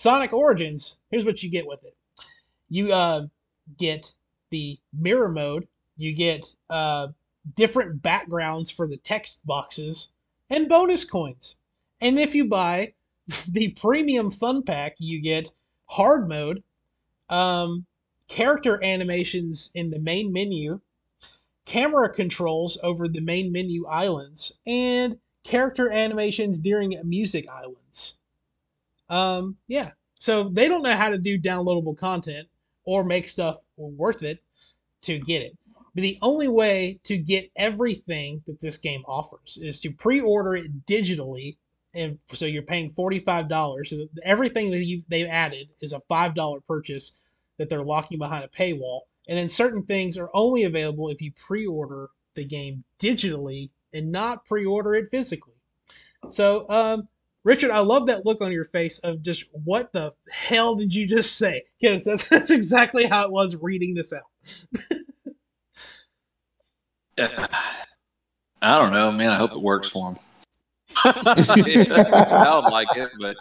Sonic Origins, here's what you get with it. You uh, get the mirror mode. You get uh, different backgrounds for the text boxes and bonus coins. And if you buy *laughs* the premium fun pack, you get hard mode, um, character animations in the main menu, camera controls over the main menu islands, and character animations during music islands. Um, yeah. So they don't know how to do downloadable content or make stuff worth it to get it. But the only way to get everything that this game offers is to pre-order it digitally, and so you're paying forty-five dollars. So everything that you they've added is a five-dollar purchase that they're locking behind a paywall, and then certain things are only available if you pre-order the game digitally and not pre-order it physically. So, um, Richard, I love that look on your face of just what the hell did you just say? Because that's, *laughs* that's exactly how it was reading this out. *sighs* I don't know, man. I hope it works for him. *laughs* it doesn't sound like it, but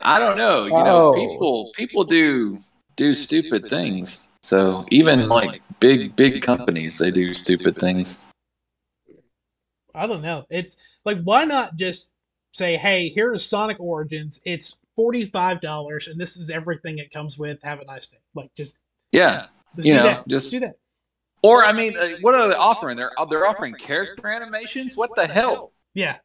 I don't know. You know, Oh. people people do do stupid things. So even like big big companies, they do stupid things. I don't know. It's like, why not just say, hey, here is Sonic Origins. It's $45 and this is everything it comes with. Have a nice day. Like, just, Yeah. just You do know, that. just- do that. Or I mean, uh, what are they offering? They're they're offering character animations. What the hell? Yeah.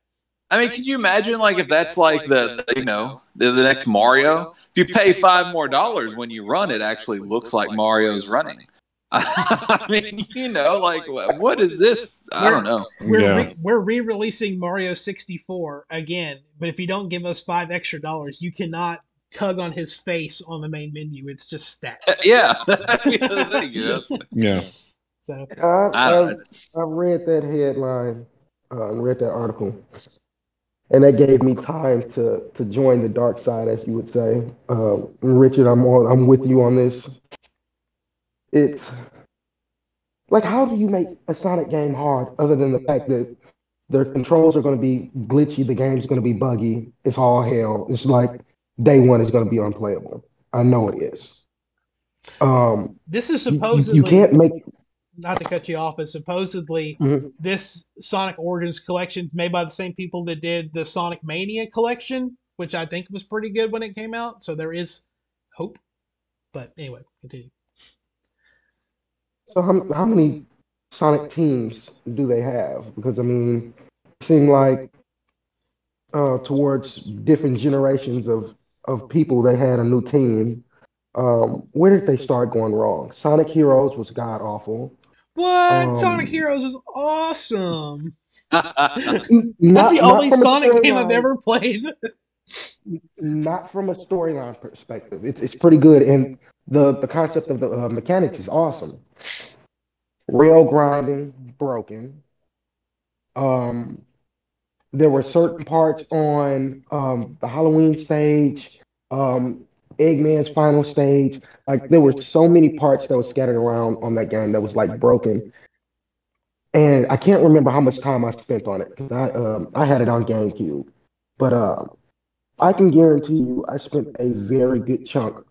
I mean, could you imagine like if that's like the, the you know the, the next Mario? If you pay five more dollars when you run, it actually looks like Mario's running. *laughs* I mean, you know, like what, what is this? I don't know. We're Yeah. re- we're re-releasing Mario 64 again, but if you don't give us five extra dollars, you cannot tug on his face on the main menu. It's just stacked. *laughs* yeah, there you go. *laughs* Yeah. So I, I don't I, know. I read that headline, uh, read that article, and that gave me time to to join the dark side, as you would say. Uh, Richard, I'm on. I'm with you on this. It's like, how do you make a Sonic game hard, other than the fact that their controls are going to be glitchy, the game's going to be buggy, it's all hell. It's like day one is going to be unplayable. I know it is. Um, this is you- you- supposedly you can't make. not to cut you off, is supposedly Mhm. this Sonic Origins collection is made by the same people that did the Sonic Mania collection, which I think was pretty good when it came out. So there is hope. But anyway, continue. So how, how many Sonic teams do they have? Because I mean, it seemed like uh, towards different generations of of people, they had a new team. Um, where did they start going wrong? Sonic Heroes was god awful. What? Um, Sonic Heroes is awesome. Not, *laughs* That's the only Sonic game I've ever played. Not from a storyline perspective. It's it's pretty good, and the the concept of the uh, mechanics is awesome. Rail grinding broken. Um, there were certain parts on um, the Halloween stage, um, Eggman's final stage. Like there were so many parts that were scattered around on that game that was like broken. And I can't remember how much time I spent on it because I um, I had it on GameCube, but um, I can guarantee you I spent a very good chunk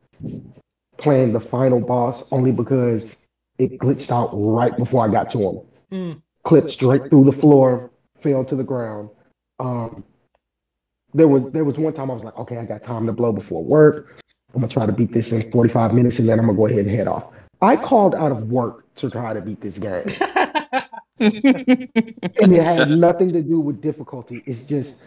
playing the final boss only because it glitched out right before I got to him Mm. clipped straight through the floor, fell to the ground. Um, there was there was one time I was like, okay, I got time to blow before work. I'm gonna try to beat this in 45 minutes, and then I'm gonna go ahead and head off. I called out of work to try to beat this game, *laughs* and it had nothing to do with difficulty. It's just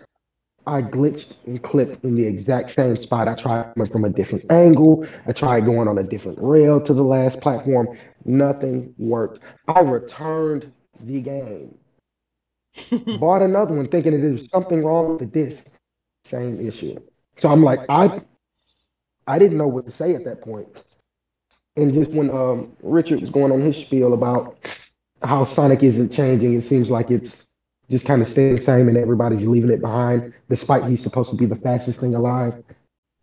I glitched and clipped in the exact same spot. I tried coming from a different angle. I tried going on a different rail to the last platform. Nothing worked. I returned the game. *laughs* Bought another one thinking that there's something wrong with the disc. Same issue. So I'm like, I I didn't know what to say at that point. And just when um, Richard was going on his spiel about how Sonic isn't changing, it seems like it's just kind of staying the same and everybody's leaving it behind, despite he's supposed to be the fastest thing alive.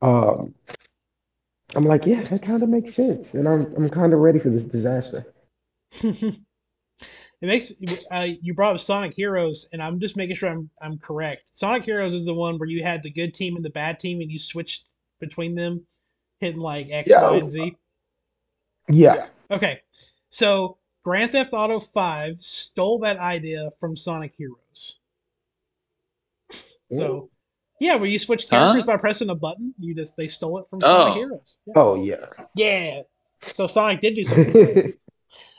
Um, I'm like, yeah, that kind of makes sense. And I'm I'm kind of ready for this disaster. *laughs* it makes uh, you brought up Sonic Heroes, and I'm just making sure I'm I'm correct. Sonic Heroes is the one where you had the good team and the bad team, and you switched between them, hitting like X, Yeah. Y, and Z. Yeah. Okay, so Grand Theft Auto Five stole that idea from Sonic Heroes. So, yeah, where you switch characters Huh? by pressing a button, you just they stole it from Oh. Sonic Heroes. Yeah. Oh yeah. yeah. So Sonic did do *laughs* something.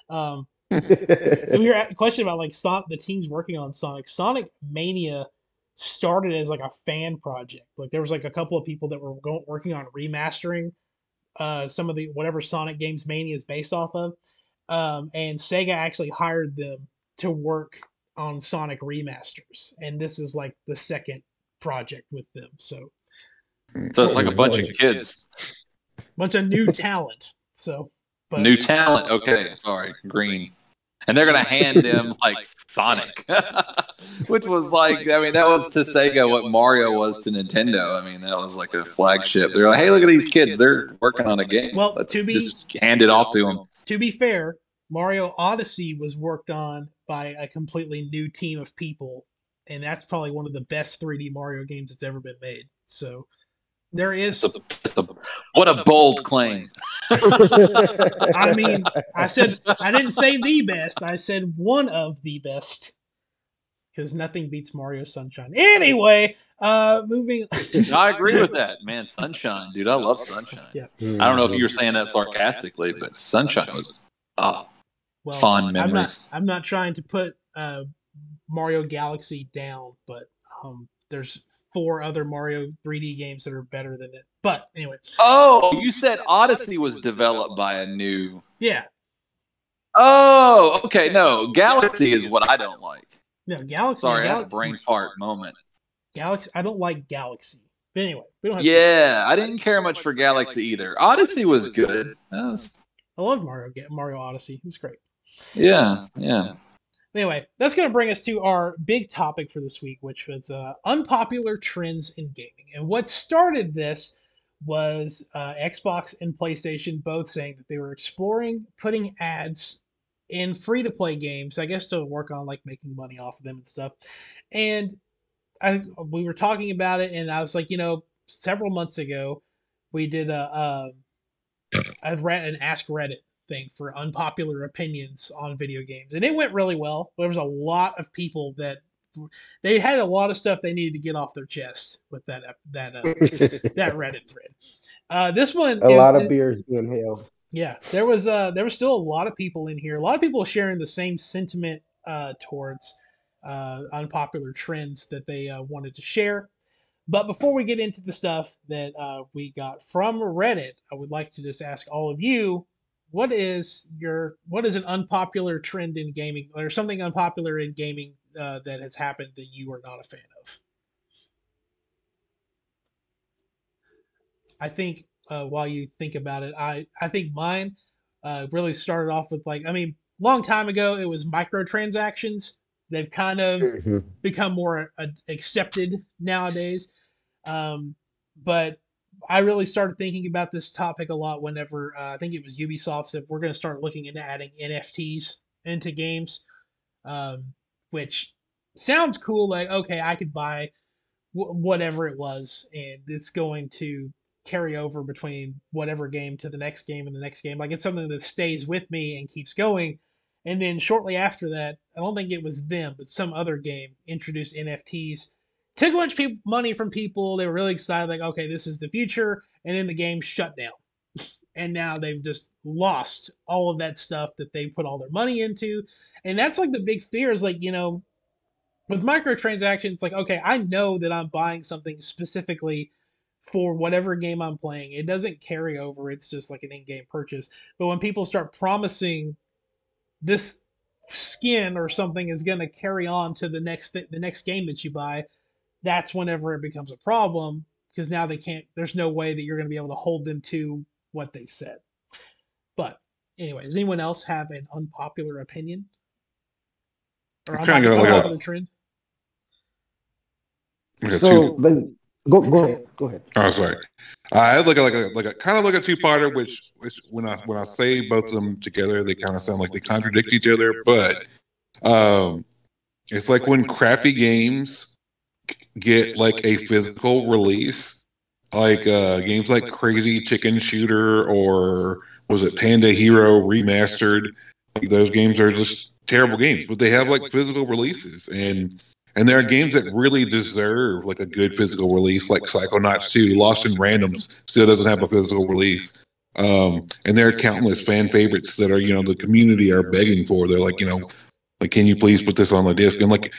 um, and we were at question about like Son- the teams working on Sonic. Sonic Mania started as like a fan project. Like there was like a couple of people that were go- working on remastering uh, some of the whatever Sonic games Mania is based off of, um, and Sega actually hired them to work on Sonic remasters, and this is like the second project with them. So So it's like a bunch of kids. bunch of new talent. So but New talent. Okay, sorry, green. And they're gonna hand them like Sonic, *laughs* which was like, I mean, that was to Sega what Mario was to Nintendo. I mean, that was like a flagship. They're like, hey, look at these kids. They're working on a game. Well, Let's to be- just hand it off to them. To be fair, Mario Odyssey was worked on by a completely new team of people, and that's probably one of the best 3D Mario games that's ever been made. So there is. It's a, it's a, what a bold claim. *laughs* I mean, I said I didn't say the best. I said one of the best because nothing beats Mario Sunshine. Anyway, uh, moving. *laughs* I agree with that, man. Sunshine, dude. I love Sunshine. Yeah. I don't know if you were saying that sarcastically, but Sunshine was oh, Well, fond I'm not. memories. I'm not trying to put uh, Mario Galaxy down, but um, there's four other Mario 3D games that are better than it. But anyway. Oh, you said Odyssey was developed by a new. Yeah. Oh, okay. No, Galaxy is what I don't like. No, Galaxy. Sorry, Galaxy, I had a brain fart moment. Galaxy. I don't like Galaxy. But anyway, we don't have Yeah, I didn't care much for Galaxy either. Odyssey was good. That was- I love Mario Mario Odyssey. It was great. yeah, yeah. Anyway, that's going to bring us to our big topic for this week, which was uh, unpopular trends in gaming. And what started this was uh, Xbox and PlayStation both saying that they were exploring putting ads in free to play games, I guess to work on like making money off of them and stuff. And I we were talking about it, and I was like, you know, several months ago, we did a, a I read an Ask Reddit thing for unpopular opinions on video games, and it went really well. There was a lot of people that they had a lot of stuff they needed to get off their chest with that that uh, *laughs* that Reddit thread. Uh, this one, a lot of is- beers being held. Yeah, there was uh there was still a lot of people in here. A lot of people sharing the same sentiment uh towards uh unpopular trends that they uh, wanted to share. But before we get into the stuff that uh, we got from Reddit, I would like to just ask all of you, what is your what is an unpopular trend in gaming or something unpopular in gaming uh, that has happened that you are not a fan of? I think uh, while you think about it, I I think mine uh, really started off with like I mean, long time ago it was microtransactions. They've kind of Mhm. become more uh, accepted nowadays. Um, but I really started thinking about this topic a lot whenever uh, I think it was Ubisoft said we're going to start looking into adding NFTs into games, um, which sounds cool. Like, okay, I could buy w- whatever it was, and it's going to carry over between whatever game to the next game and the next game. Like, it's something that stays with me and keeps going. And then shortly after that, I don't think it was them, but some other game introduced NFTs. Took a bunch of people, money from people. They were really excited, like, okay, this is the future. And then the game shut down. *laughs* and now they've just lost all of that stuff that they put all their money into. And that's like the big fear is like, you know, with microtransactions, like, okay, I know that I'm buying something specifically for whatever game I'm playing. It doesn't carry over, it's just like an in game purchase. But when people start promising this skin or something is going to carry on to the next th- the next game that you buy that's whenever it becomes a problem because now they can't there's no way that you're going to be able to hold them to what they said but anyway does anyone else have an unpopular opinion or I kinda got unpopular, like a- unpopular trend I got So two. Go go ahead, go ahead. Oh, sorry. I had like a, like a like a kind of like a two parter, which which when I when I say both of them together, they kind of sound like they contradict each other. But um, it's like when crappy games get like a physical release, like uh games like Crazy Chicken Shooter or was it Panda Hero Remastered? Like those games are just terrible games, but they have like physical releases and. And there are games that really deserve like a good physical release, like Psychonauts 2. Lost in Randoms still doesn't have a physical release. Um, and there are countless fan favorites that are, you know, the community are begging for. They're like, you know, like, can you please put this on the disc? And like,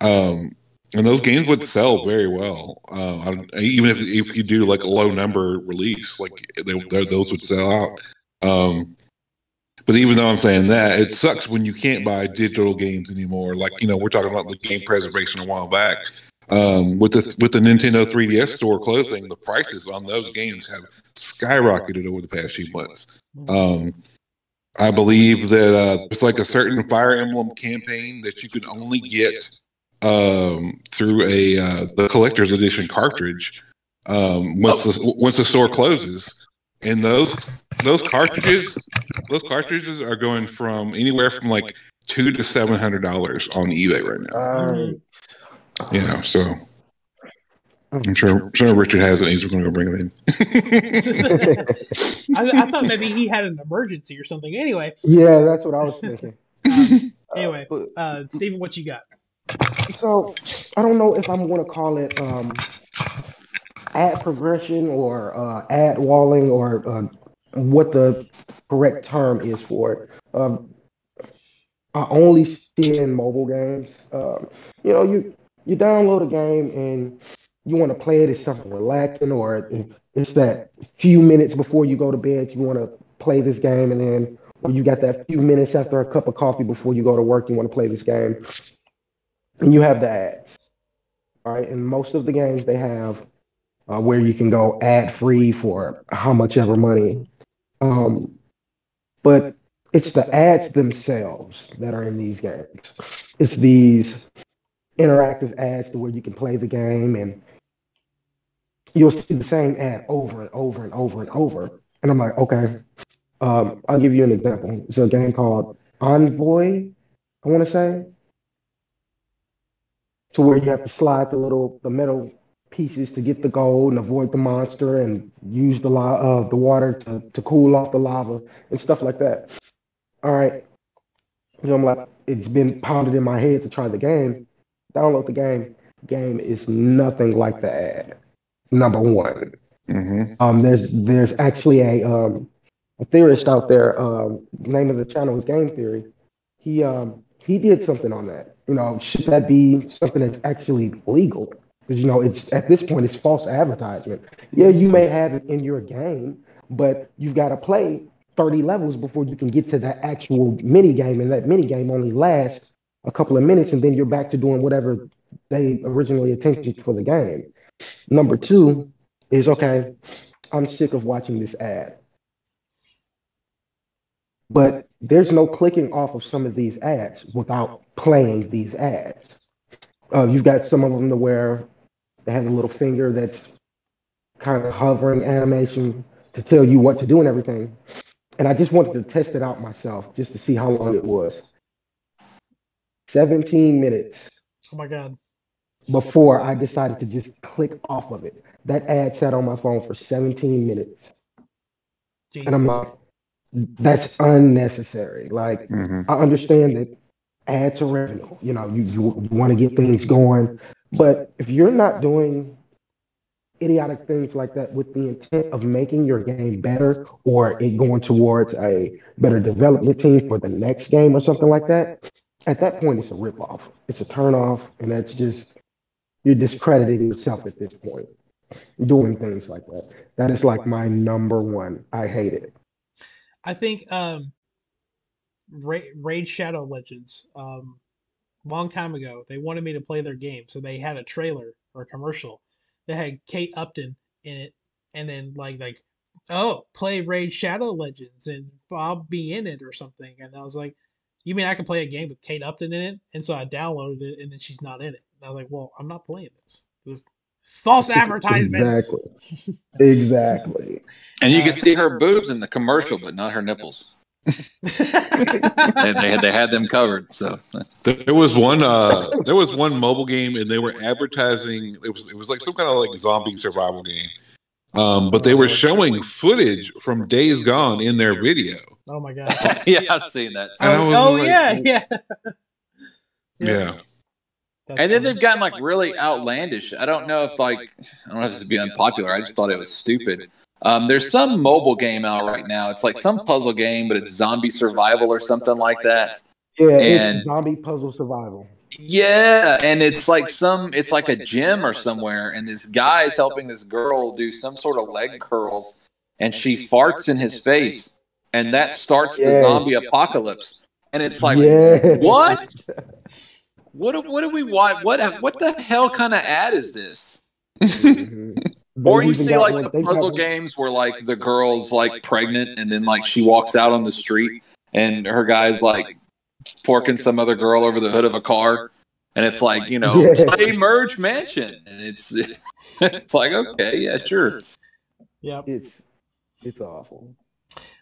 um, and those games would sell very well. Uh, I don't- even if if you do like a low number release, like they, they- those would sell out. Um, but even though I'm saying that, it sucks when you can't buy digital games anymore. Like you know, we're talking about the game preservation a while back. Um, with the with the Nintendo 3DS store closing, the prices on those games have skyrocketed over the past few months. Um, I believe that uh, it's like a certain Fire Emblem campaign that you can only get um, through a uh, the collector's edition cartridge um, once the once the store closes. And those those cartridges those cartridges are going from anywhere from like two to seven hundred dollars on eBay right now. Alright. You know, so I'm sure sure Richard has it. He's going to go bring it in. *laughs* I, I thought *laughs* maybe he had an emergency or something anyway yeah, that's what I was thinking. um, *laughs* anyway But uh Steven, what you got So I don't know if I'm going to call it um, ad progression or uh, ad walling or uh, what the correct term is for it. Um, I only see in mobile games. Um, you know, you you download a game and you want to play it, it's something relaxing, or it's that few minutes before you go to bed, you want to play this game, and then or you got that few minutes after a cup of coffee before you go to work, you want to play this game, and you have the ads. All right, and most of the games they have uh, where you can go ad free for how much ever money. Um, but it's the ads themselves that are in these games. It's these interactive ads to where you can play the game and you'll see the same ad over and over and over and over. And I'm like, okay, um, I'll give you an example. It's a game called Evony, I want to say, to where you have to slide the little the metal pieces to get the gold and avoid the monster and use the la- uh, the water to, to cool off the lava and stuff like that. All right. So I'm like, it's been pounded in my head to try the game. Download the game. Game is nothing like the ad. Number one. Mm-hmm. Um, there's there's actually a um, a theorist out there. Um, the name of the channel is Game Theory. He um, he did something on that. You know, should that be something that's actually legal? Because you know, it's at this point, it's false advertisement. Yeah, you may have it in your game, but you've got to play 30 levels before you can get to that actual mini game, and that mini game only lasts a couple of minutes, and then you're back to doing whatever they originally intended for the game. Number two is okay. I'm sick of watching this ad. But there's no clicking off of some of these ads without playing these ads. Uh, you've got some of them to where they have a little finger that's kind of hovering animation to tell you what to do and everything. And I just wanted to test it out myself just to see how long it was. 17 minutes Oh my god. before I decided to just click off of it. That ad sat on my phone for 17 minutes. Jesus. And I'm like, that's unnecessary. Like, Mm-hmm. I understand that ads are revenue. You know, you, you, you want to get things going. But if you're not doing idiotic things like that with the intent of making your game better or it going towards a better development team for the next game or something like that, at that point it's a ripoff. It's a turnoff, and that's just you're discrediting yourself at this point. Doing things like that. That is like my number one. I hate it. I think um, Ra- Raid Shadow Legends, um, long time ago, they wanted me to play their game, so they had a trailer or a commercial that had Kate Upton in it, and then like like, oh, play Raid Shadow Legends, and I'll be in it or something, and I was like, you mean I can play a game with Kate Upton in it? And so I downloaded it, and then she's not in it. And I was like, well, I'm not playing this. This false advertisement. Exactly. *laughs* Exactly. And you Uh, can see her *laughs* boobs in the commercial, but not her nipples. They, they had they had them covered. So There was one. Uh, there was one mobile game, and they were advertising. It was it was like some kind of like zombie survival game. Um, but they were showing footage from Days Gone in their video. oh my god. *laughs* yeah, I've seen that. Oh, oh, like- yeah, yeah. Yeah, That's And then they've gotten like really outlandish. I don't know if like I don't know if this is being unpopular. I just thought it was stupid. Um, there's some mobile game out right now. It's like some puzzle game, but it's zombie survival or something like that. Yeah, And- zombie puzzle survival. Yeah, and it's like some it's like a gym or somewhere, and this guy is helping this girl do some sort of leg curls, and she farts in his face, and that starts the zombie apocalypse. And it's like, yeah. what? *laughs* What do, what do we want? What what the hell kind of ad is this? Or you see like one- the they've got puzzle games where like the girl's like pregnant and then like she walks out on the street and her guy's like porking some other girl over the hood of a car and it's like you know Yeah. play *laughs* *laughs* merge mansion and it's *laughs* it's like okay yeah sure Yep. It's it's awful.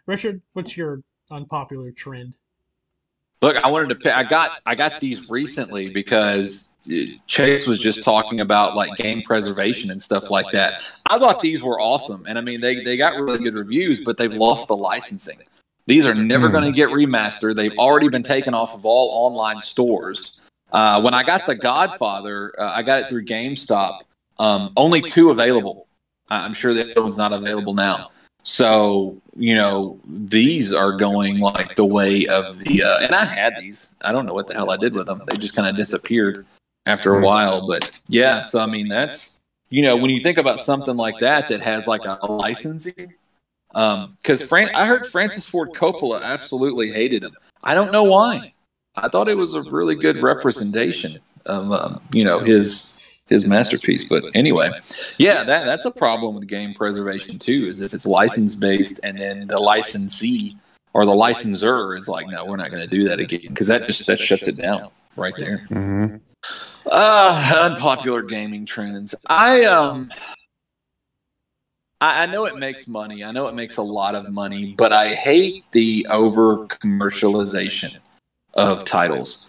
Richard, what's your unpopular trend? Look i wanted to pick i got i got these recently because chase was just talking about like game preservation and stuff like that. I thought these were awesome and i mean they, they got really good reviews but they've lost the licensing. These are never going to get remastered. They've already been taken off of all online stores. Uh, when i got the godfather uh, i got it through gamestop um, only two available. I'm sure the other one's not available now so you know these are going like the way of the uh, and I had these. I don't know what the hell I did with them. They just kind of disappeared. after a while. But yeah, so I mean, that's you know, when you think about something like that that has like a, licensing, because um, Fran- I heard Francis Ford Coppola absolutely hated him. I don't know why. I thought it was a really good representation of um, you know his his masterpiece. But anyway, yeah, that that's a problem with game preservation too. Is if it's license based and then the licensee or the licensor is like, no, we're not going to do that again because that just that shuts it down right there. Mm-hmm. Uh, unpopular gaming trends. I um. I, know it makes money. I know it makes a lot of money, but I hate the over commercialization of titles.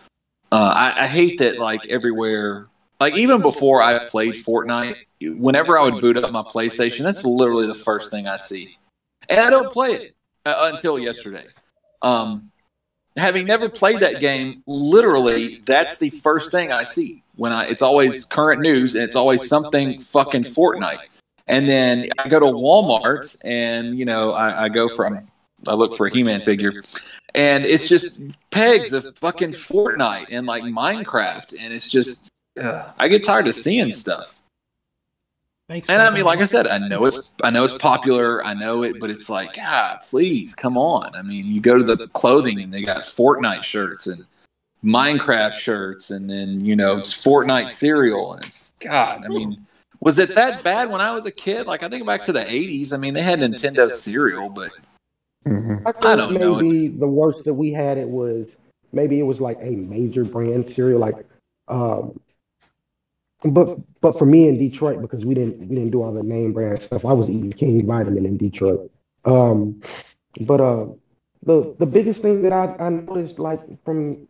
Uh, I, I, hate that like everywhere, like even before I played Fortnite, whenever I would boot up my PlayStation, that's literally the first thing I see, and I don't play it uh, until yesterday. Um, having never played that game, literally, that's the first thing I see when I. It's always current news, and it's always something fucking Fortnite. And then I go to Walmart, and you know, I, I go from I look for a He-Man figure, and it's just pegs of fucking Fortnite and like Minecraft, and it's just I get tired of seeing stuff. Thanks and I mean, like I said, I know it's I know it's popular, I know it, but it's like, ah, please, come on. I mean, you go to the clothing and they got Fortnite shirts and Minecraft shirts, and then you know it's Fortnite cereal, and it's God. I mean, was it that bad when I was a kid? Like I think back to the '80s. I mean, they had Nintendo cereal, but mm-hmm. I, I, don't know. Maybe the worst that we had it was maybe it was like a major brand cereal, like um, but but for me in Detroit, because we didn't we didn't do all the name brand stuff, I was eating King Vitaman in Detroit. Um, but uh, the the biggest thing that I, I noticed like from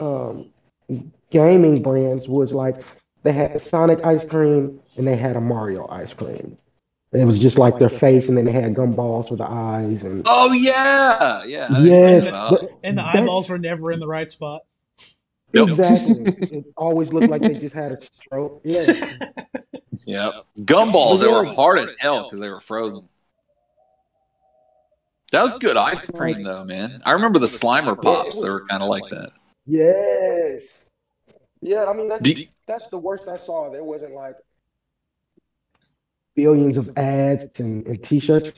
um, gaming brands was like they had Sonic ice cream and they had a Mario ice cream. It was just like their face, and then they had gumballs for the eyes. And oh yeah, yeah, yes, the, and the eyeballs were never in the right spot. Exactly. *laughs* it always looked like they just had a stroke. Yeah. Yep. Gumballs that were hard as hell because they were frozen. That was good ice cream though, man. I remember the Slimer pops. They were kind of like that. Yes. Yeah, I mean that's that's the worst I saw. There wasn't like billions of ads and, and t-shirts.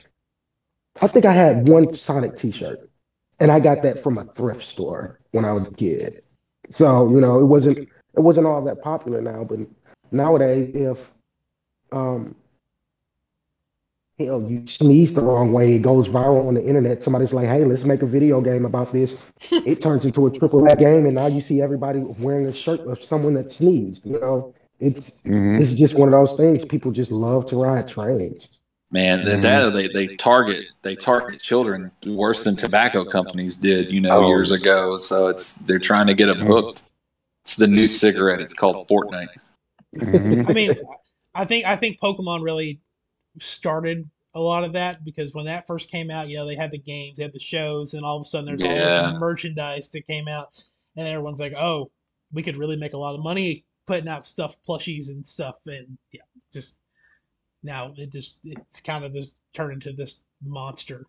I think I had one Sonic t-shirt, and I got that from a thrift store when I was a kid. So you know, it wasn't it wasn't all that popular now, but nowadays, if um, hell, you sneeze the wrong way, it goes viral on the internet. Somebody's like, "Hey, let's make a video game about this." *laughs* it turns into a triple A game, and now you see everybody wearing a shirt of someone that sneezed. You know, it's mm-hmm. it's just one of those things. People just love to ride trains. Man, mm-hmm. that they, they target they target children worse than tobacco companies did, you know, oh. years ago. So it's they're trying to get them hooked. It's the new cigarette. It's called Fortnite. Mm-hmm. I mean, I think I think Pokemon really started a lot of that because when that first came out, you know, they had the games, they had the shows, and all of a sudden there's yeah. all this merchandise that came out, and everyone's like, "Oh, we could really make a lot of money putting out stuff, plushies and stuff," and yeah, just now it just it's kind of this turned into this monster,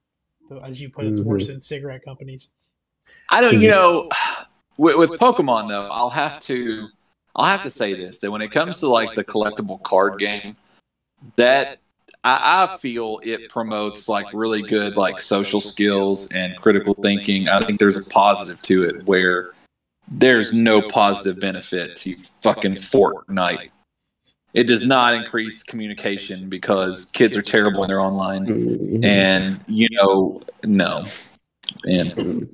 as you put it, it's mm-hmm. worse than cigarette companies. I don't, you know, with, with Pokemon though, I'll have to, I'll have to say this that when it comes to like the collectible card game, that I, I, feel it promotes like really good like social skills and critical thinking. I think there's a positive to it where there's no positive benefit to fucking Fortnite it does not increase communication because kids are terrible when they're online. Mm-hmm. And, you know, no. And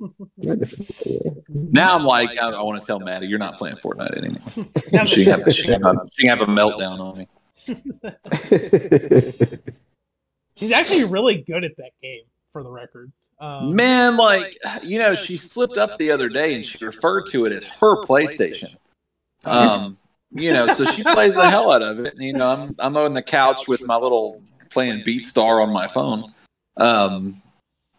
now I'm like, I, I want to tell Maddie, you're not playing Fortnite anymore. she, can have, she, can have, she can have a meltdown on me. *laughs* She's actually really good at that game, for the record. Um, Man, like, you know, she slipped up the other day and she referred to it as her PlayStation. Um, you know, so she plays the hell out of it. And, you know, I'm I'm on the couch with my little playing Beatstar on my phone. Um,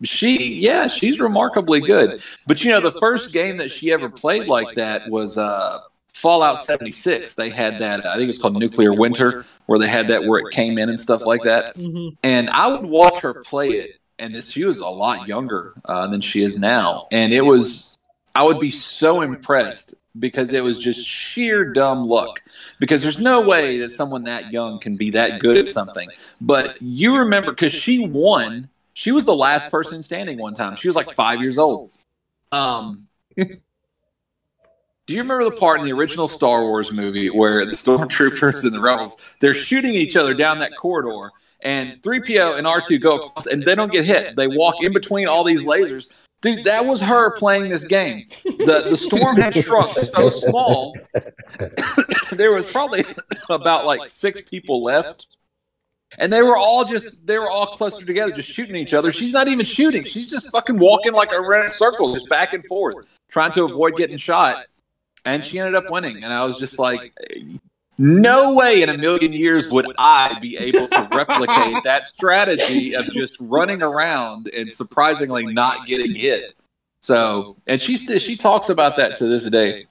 she, yeah, she's remarkably good. But you know, the first game that she ever played like that was uh, Fallout 76. They had that. I think it was called Nuclear Winter, where they had that where it came in and stuff like that. Mm-hmm. And I would watch her play it. And this, she was a lot younger uh, than she is now, and it was. I would be so impressed because it was just sheer dumb luck. Because there's no way that someone that young can be that good at something. But you remember, because she won, she was the last person standing one time. She was like five years old. Um, do you remember the *laughs* part in the original Star Wars movie where the stormtroopers and the rebels they're shooting each other down that corridor, and 3PO and R2 go across, and they don't get hit. They walk in between all these lasers. Dude, that was her playing this game. The the storm had shrunk *laughs* so small. *coughs* there was probably *coughs* about like six people left. And they were all just they were all clustered together, just shooting each other. She's not even shooting. She's just fucking walking like a red circle, just back and forth, trying to avoid getting shot. And she ended up winning. And I was just like, no way in a million years would I be able to replicate that strategy of just running around and surprisingly not getting hit. So, and she st- she talks about that to this day.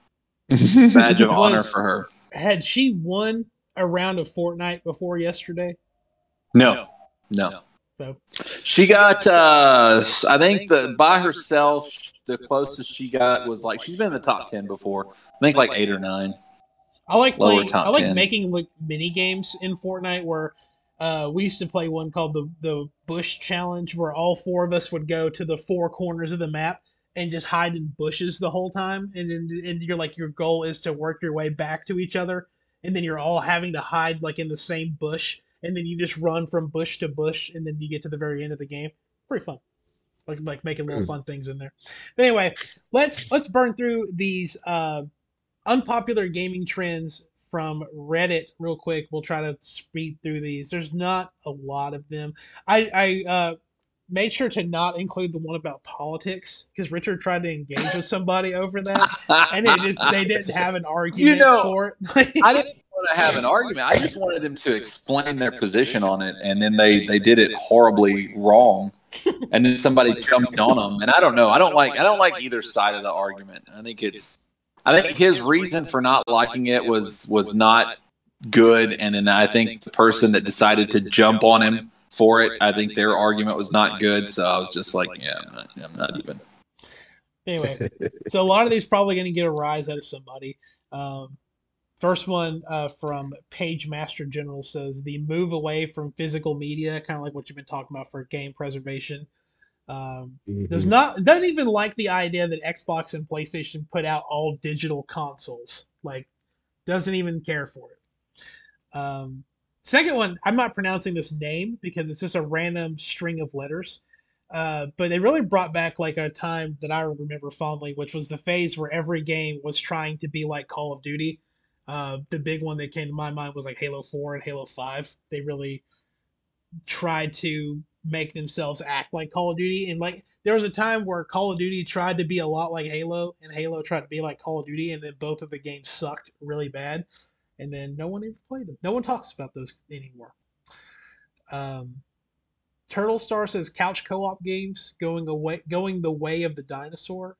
*laughs* Badge of honor for her. Had she won a round of Fortnite before yesterday? No, no. So She got, uh, I think, the by herself, the closest she got was like she's been in the top ten before. I think like eight or nine. I like Lower playing. top I like 10. making like mini games in Fortnite where uh, we used to play one called the the Bush Challenge, where all four of us would go to the four corners of the map and just hide in bushes the whole time, and then and you're like your goal is to work your way back to each other, and then you're all having to hide like in the same bush, and then you just run from bush to bush, and then you get to the very end of the game. Pretty fun. Like, like making little fun things in there. But anyway, let's let's burn through these uh, unpopular gaming trends from Reddit real quick. We'll try to speed through these. There's not a lot of them. I I uh, made sure to not include the one about politics because Richard tried to engage with somebody over that, and it just they didn't have an argument You know, for it. I didn't want to have an argument. I just wanted them to explain their position on it, and then they they did it horribly wrong. And then somebody jumped on them, and I don't know. I don't like I don't like either side of the argument. I think it's I think his reason for not liking it was was not good, and then I think the person that decided to jump on him for it, I think their argument was not good. So I was just like, yeah, I'm not, I'm not even. anyway, *laughs* so a lot of these probably going to get a rise out of somebody. Um, first one uh, from Page Master General says the move away from physical media, kind of like what you've been talking about for game preservation. Um, does Mhm. not doesn't even like the idea that Xbox and PlayStation put out all digital consoles. Like, doesn't even care for it. Um, second one, I'm not pronouncing this name because it's just a random string of letters. Uh, but they really brought back like a time that I remember fondly, which was the phase where every game was trying to be like Call of Duty. Uh, the big one that came to my mind was like Halo 4 and Halo 5. They really tried to make themselves act like Call of Duty. And like there was a time where Call of Duty tried to be a lot like Halo, and Halo tried to be like Call of Duty, and then both of the games sucked really bad. And then no one even played them. No one talks about those anymore. Um, Turtle Star says couch co-op games going away, going the way of the dinosaur,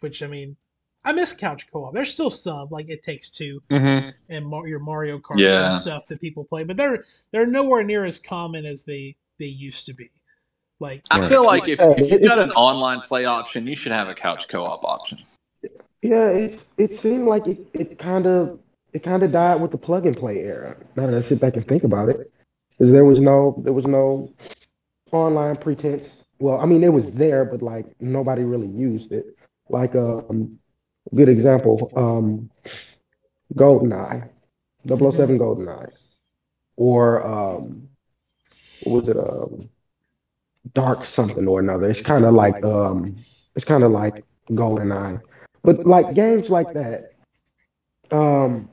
which I mean, I miss couch co-op. There's still some like It Takes Two Mhm. and Mar- your Mario Kart Yeah. and stuff that people play, but they're they're nowhere near as common as they they used to be. Like I feel like if, Yeah, if you've got an online play option, you should have a couch co-op option. Yeah, it it seemed like it, it kind of it kind of died with the plug and play era. Now that I sit back and think about it, because there was no there was no online pretext. Well, I mean it was there, but like nobody really used it. Like um, good example, um, GoldenEye, 007 GoldenEye, or um, what was it? Um, Dark something or another. It's kind of like um, it's kind of like GoldenEye. But like games like that, um,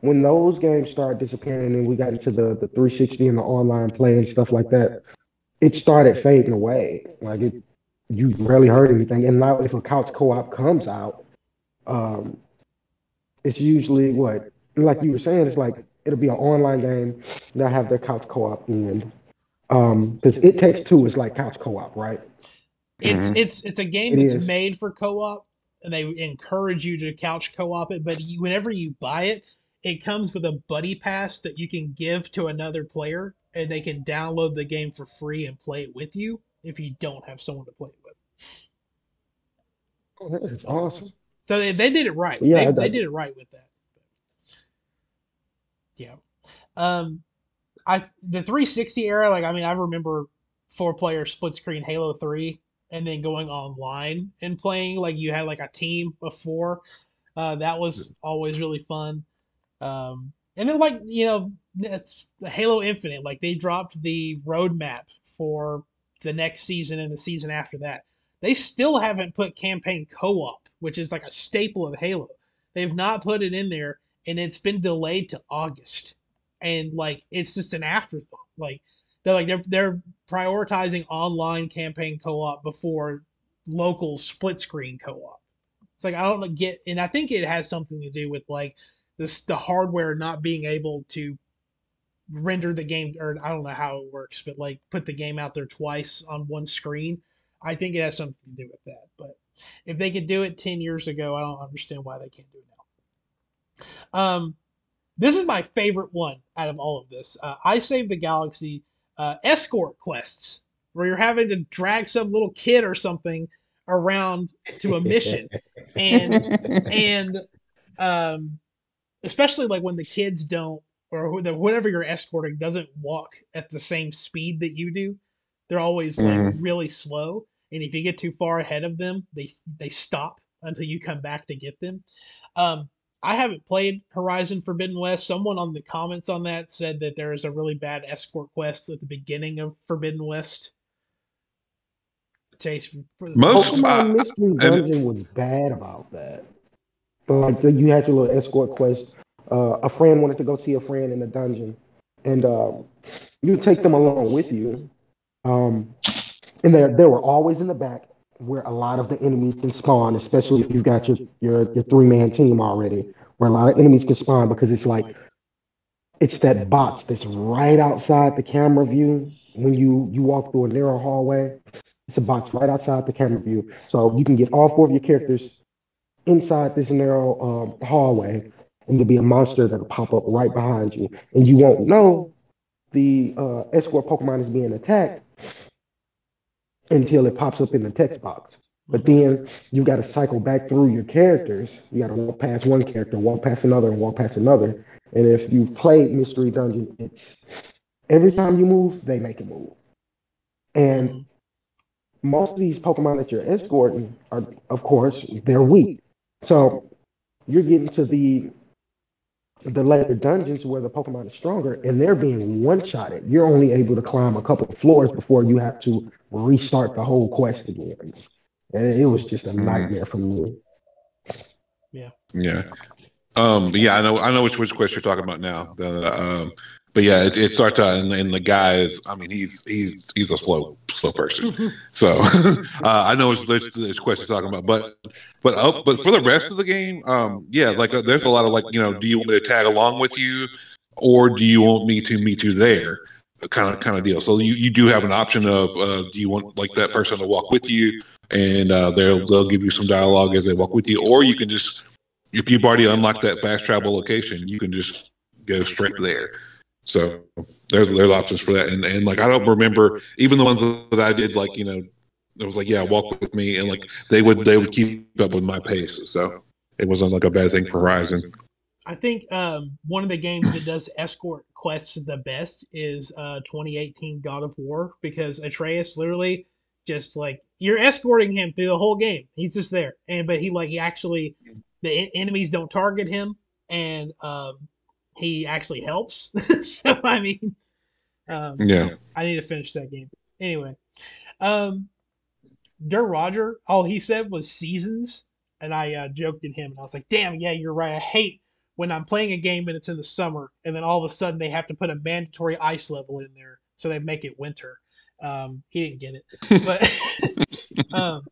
when those games started disappearing and we got into the, the 360 and the online play and stuff like that, it started fading away. Like it, you rarely heard anything. And now if a couch co-op comes out, um, it's usually what, like you were saying, it's like it'll be an online game. They'll have their couch co-op in. Um, because it takes two is like couch co-op, right? it's Mhm. it's it's a game It that's is. made for co-op, and they encourage you to couch co-op it. But you, whenever you buy it, it comes with a buddy pass that you can give to another player, and they can download the game for free and play it with you if you don't have someone to play it with. Oh, that is awesome. So they, they did it right. Yeah, they, they did it right with that. Yeah. Um, I the 360 era, like I mean, I remember four player split screen Halo 3 and then going online and playing like you had like a team of four. Uh, that was always really fun. Um, and then like you know, it's Halo Infinite. Like they dropped the roadmap for the next season and the season after that. They still haven't put campaign co-op, which is like a staple of Halo. They've not put it in there, and it's been delayed to August. And like it's just an afterthought. Like they're like they're they're prioritizing online campaign co-op before local split screen co-op. It's like I don't get, and I think it has something to do with like this the hardware not being able to render the game, or I don't know how it works, but like put the game out there twice on one screen. I think it has something to do with that. But if they could do it ten years ago, I don't understand why they can't do it. Um, this is my favorite one out of all of this. Uh, I Save the Galaxy uh, escort quests, where you're having to drag some little kid or something around to a mission, *laughs* and and um, especially like when the kids don't or the, whatever you're escorting doesn't walk at the same speed that you do. They're always like really slow, and if you get too far ahead of them, they they stop until you come back to get them. Um, I haven't played Horizon Forbidden West. Someone on the comments on that said that there is a really bad escort quest at the beginning of Forbidden West. Chase, for Most- Pokemon uh, Mystery and- Dungeon was bad about that. But like you had your little escort quest. Uh, a friend wanted to go see a friend in the dungeon, and um, you take them along with you. Um, and they they were always in the back where a lot of the enemies can spawn, especially if you've got your your, your three man team already, where a lot of enemies can spawn because it's like it's that box that's right outside the camera view when you you walk through a narrow hallway. It's a box right outside the camera view, so you can get all four of your characters inside this narrow um, hallway, and there'll be a monster that'll pop up right behind you, and you won't know the uh, escort Pokemon is being attacked until it pops up in the text box. But then you got to cycle back through your characters. You got to walk past one character, walk past another, and walk past another. And if you've played Mystery Dungeon, it's every time you move, they make a move. And most of these Pokemon that you're escorting are, of course, they're weak. So you're getting to the the later dungeons where the Pokemon is stronger, and they're being one-shotted. You're only able to climb a couple of floors before you have to restart the whole quest again. And it was just a Mm. nightmare for me. Yeah. Yeah. Um, yeah, I know, I know which which quest you're talking about now. The, um, but yeah, it, it starts out, and, and the guy is, I mean, he's he's he's a slow slow person. So *laughs* uh, I know which which, which quest talking about. But but uh, but for the rest of the game, um, yeah, like uh, there's a lot of like, you know, do you want me to tag along with you, or do you want me to meet you there? Kind of kind of deal. So you, you do have an option of uh, do you want like that person to walk with you, and uh, they'll they'll give you some dialogue as they walk with you, or you can just if you've already unlocked that fast travel location, you can just go straight there. So there's there's options for that, and and like I don't remember even the ones that I did, like you know, it was like yeah, walk with me, and like they would they would keep up with my pace, so it wasn't like a bad thing for Horizon. I think um, one of the games that does escort quests the best is uh, 2018 God of War because Atreus literally just like you're escorting him through the whole game. He's just there, and but he like he actually the en- enemies don't target him, and um, he actually helps. *laughs* so I mean, um, Yeah, I need to finish that game. Anyway, um, Der Roger, all he said was seasons, and I uh, joked at him, and I was like, "Damn, yeah, you're right. I hate when I'm playing a game and it's in the summer, and then all of a sudden they have to put a mandatory ice level in there, so they make it winter." Um, he didn't get it, but *laughs* um,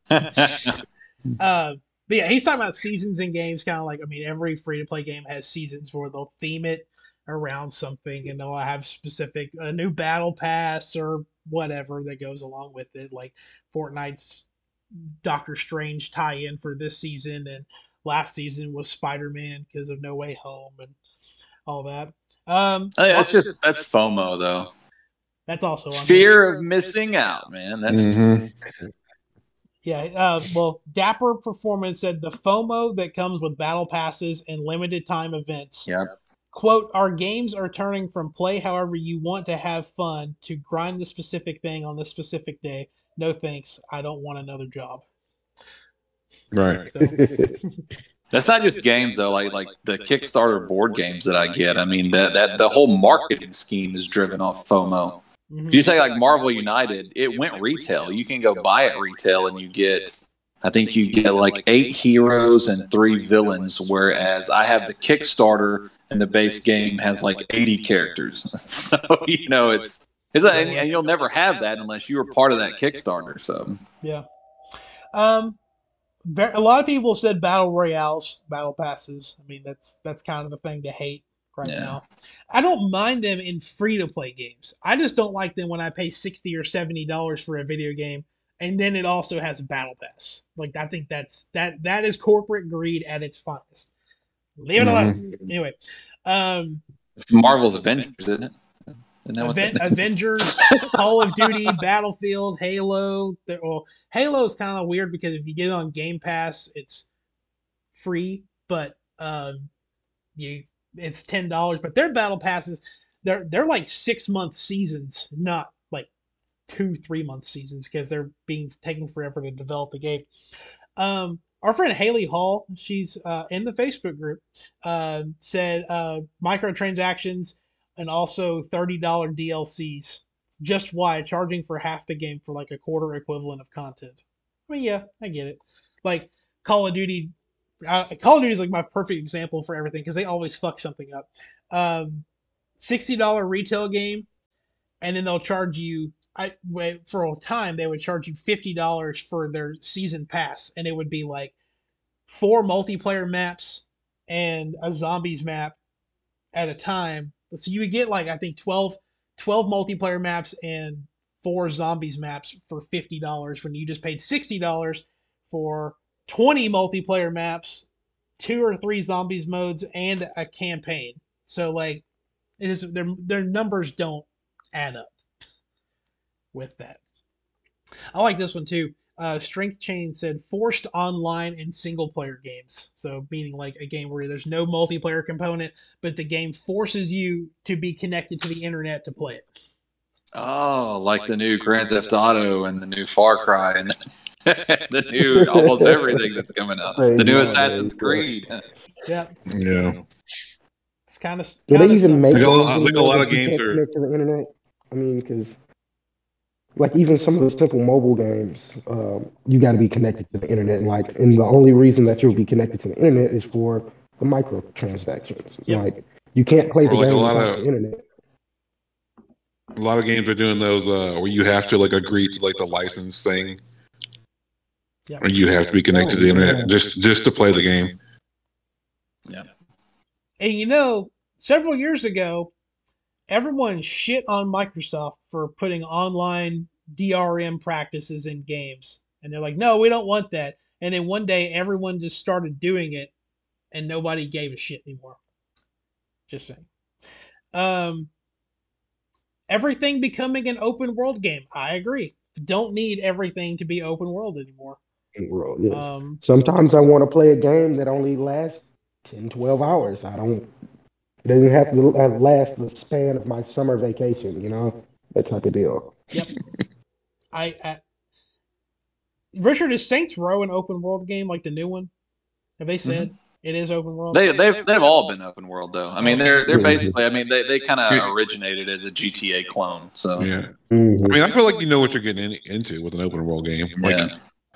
uh, *laughs* but yeah, he's talking about seasons and games, kind of like I mean, every free to play game has seasons where they'll theme it around something, and they'll have specific a new battle pass or whatever that goes along with it, like Fortnite's Doctor Strange tie-in for this season, and last season was Spider Man because of No Way Home and all that. Um, Oh, yeah, that's just that's FOMO though. that's also on Fear of missing out, man. That's Mhm. Yeah, uh, well, Dapper Performance said the FOMO that comes with battle passes and limited time events. Yep. Quote, our games are turning from play however you want to have fun to grind the specific thing on the specific day. No thanks. I don't want another job. Right. So, *laughs* That's not just games though. Like like the Kickstarter board games that I get. I mean that that the whole marketing scheme is driven off FOMO. Mhm. If you say like Marvel United, it went retail. You can go buy it retail and you get. I think you get like eight heroes and three villains, whereas I have the Kickstarter and the base game has like eighty characters. *laughs* So you *laughs* know it's it's a, and, and you'll never have that unless you were part of that Kickstarter. So Yeah. Um, ver- a lot of people said battle royales, battle passes. I mean, that's that's kind of the thing to hate right Yeah. now. I don't mind them in free to play games. I just don't like them when I pay sixty or seventy dollars for a video game, and then it also has battle pass. Like I think that's that that is corporate greed at its finest. Leave it alone. Anyway, um, it's Marvel's Avengers, isn't it? Isn't that Aven- that? Avengers, Call of Duty, *laughs* Battlefield, Halo. Well, Halo is kind of weird because if you get it on Game Pass, it's free, but um, you it's ten dollars. But their battle passes, they're they're like six month seasons, not like two three month seasons because they're being taking forever to develop the game. Um, our friend Haley Hall, she's uh, in the Facebook group, uh, said uh, microtransactions and also $30 DLCs. Just why charging for half the game for like a quarter equivalent of content. I mean, yeah, I get it. Like Call of Duty, uh, Call of Duty is like my perfect example for everything because they always fuck something up. Um, $60 retail game, and then they'll charge you. I wait for a time they would charge you fifty dollars for their season pass, and it would be like four multiplayer maps and a zombies map at a time. So you would get like I think 12, 12 multiplayer maps and four zombies maps for fifty dollars when you just paid sixty dollars for twenty multiplayer maps, two or three zombies modes, and a campaign. So like it is their their numbers don't add up *laughs* with that. I like this one too. Uh, Strength Chain said forced online and single player games. So meaning like a game where there's no multiplayer component, but the game forces you to be connected to the internet to play it. Oh, like the new Grand Theft Auto and the new Far Cry and *laughs* the new almost *laughs* everything that's coming out. The new Assassin's Creed. Yeah, Yeah. it's kind of. Do they even make I think a lot- those a lot of games can't are- connect to the internet? I mean, because like even some of the simple mobile games, um, you got to be connected to the internet. And like, and the only reason that you'll be connected to the internet is for the microtransactions. Yep. Like, you can't play Or the like game lot without of- the internet. A lot of games are doing those uh, where you have to like agree to like the license thing, Yeah. you have to be connected to the internet just just to play the game. Yeah. And you know, several years ago, everyone shit on Microsoft for putting online DRM practices in games. And they're like, no, we don't want that. And then one day, everyone just started doing it, and nobody gave a shit anymore. Just saying. Um, everything becoming an open world game. I agree. Don't need everything to be open world anymore. World, yes. Um, Sometimes I want to play a game that only lasts 10, 12 hours. I don't, it doesn't have to last the span of my summer vacation, you know, that type of deal. Yep. I, I Richard is Saints Row an open world game like the new one? Have they said it is open world? They they've they've all been open world though. I mean they're they're basically I mean they, they kind of originated as a GTA clone. So Yeah. I mean, I feel like you know what you're getting in, into with an open world game. Like, yeah.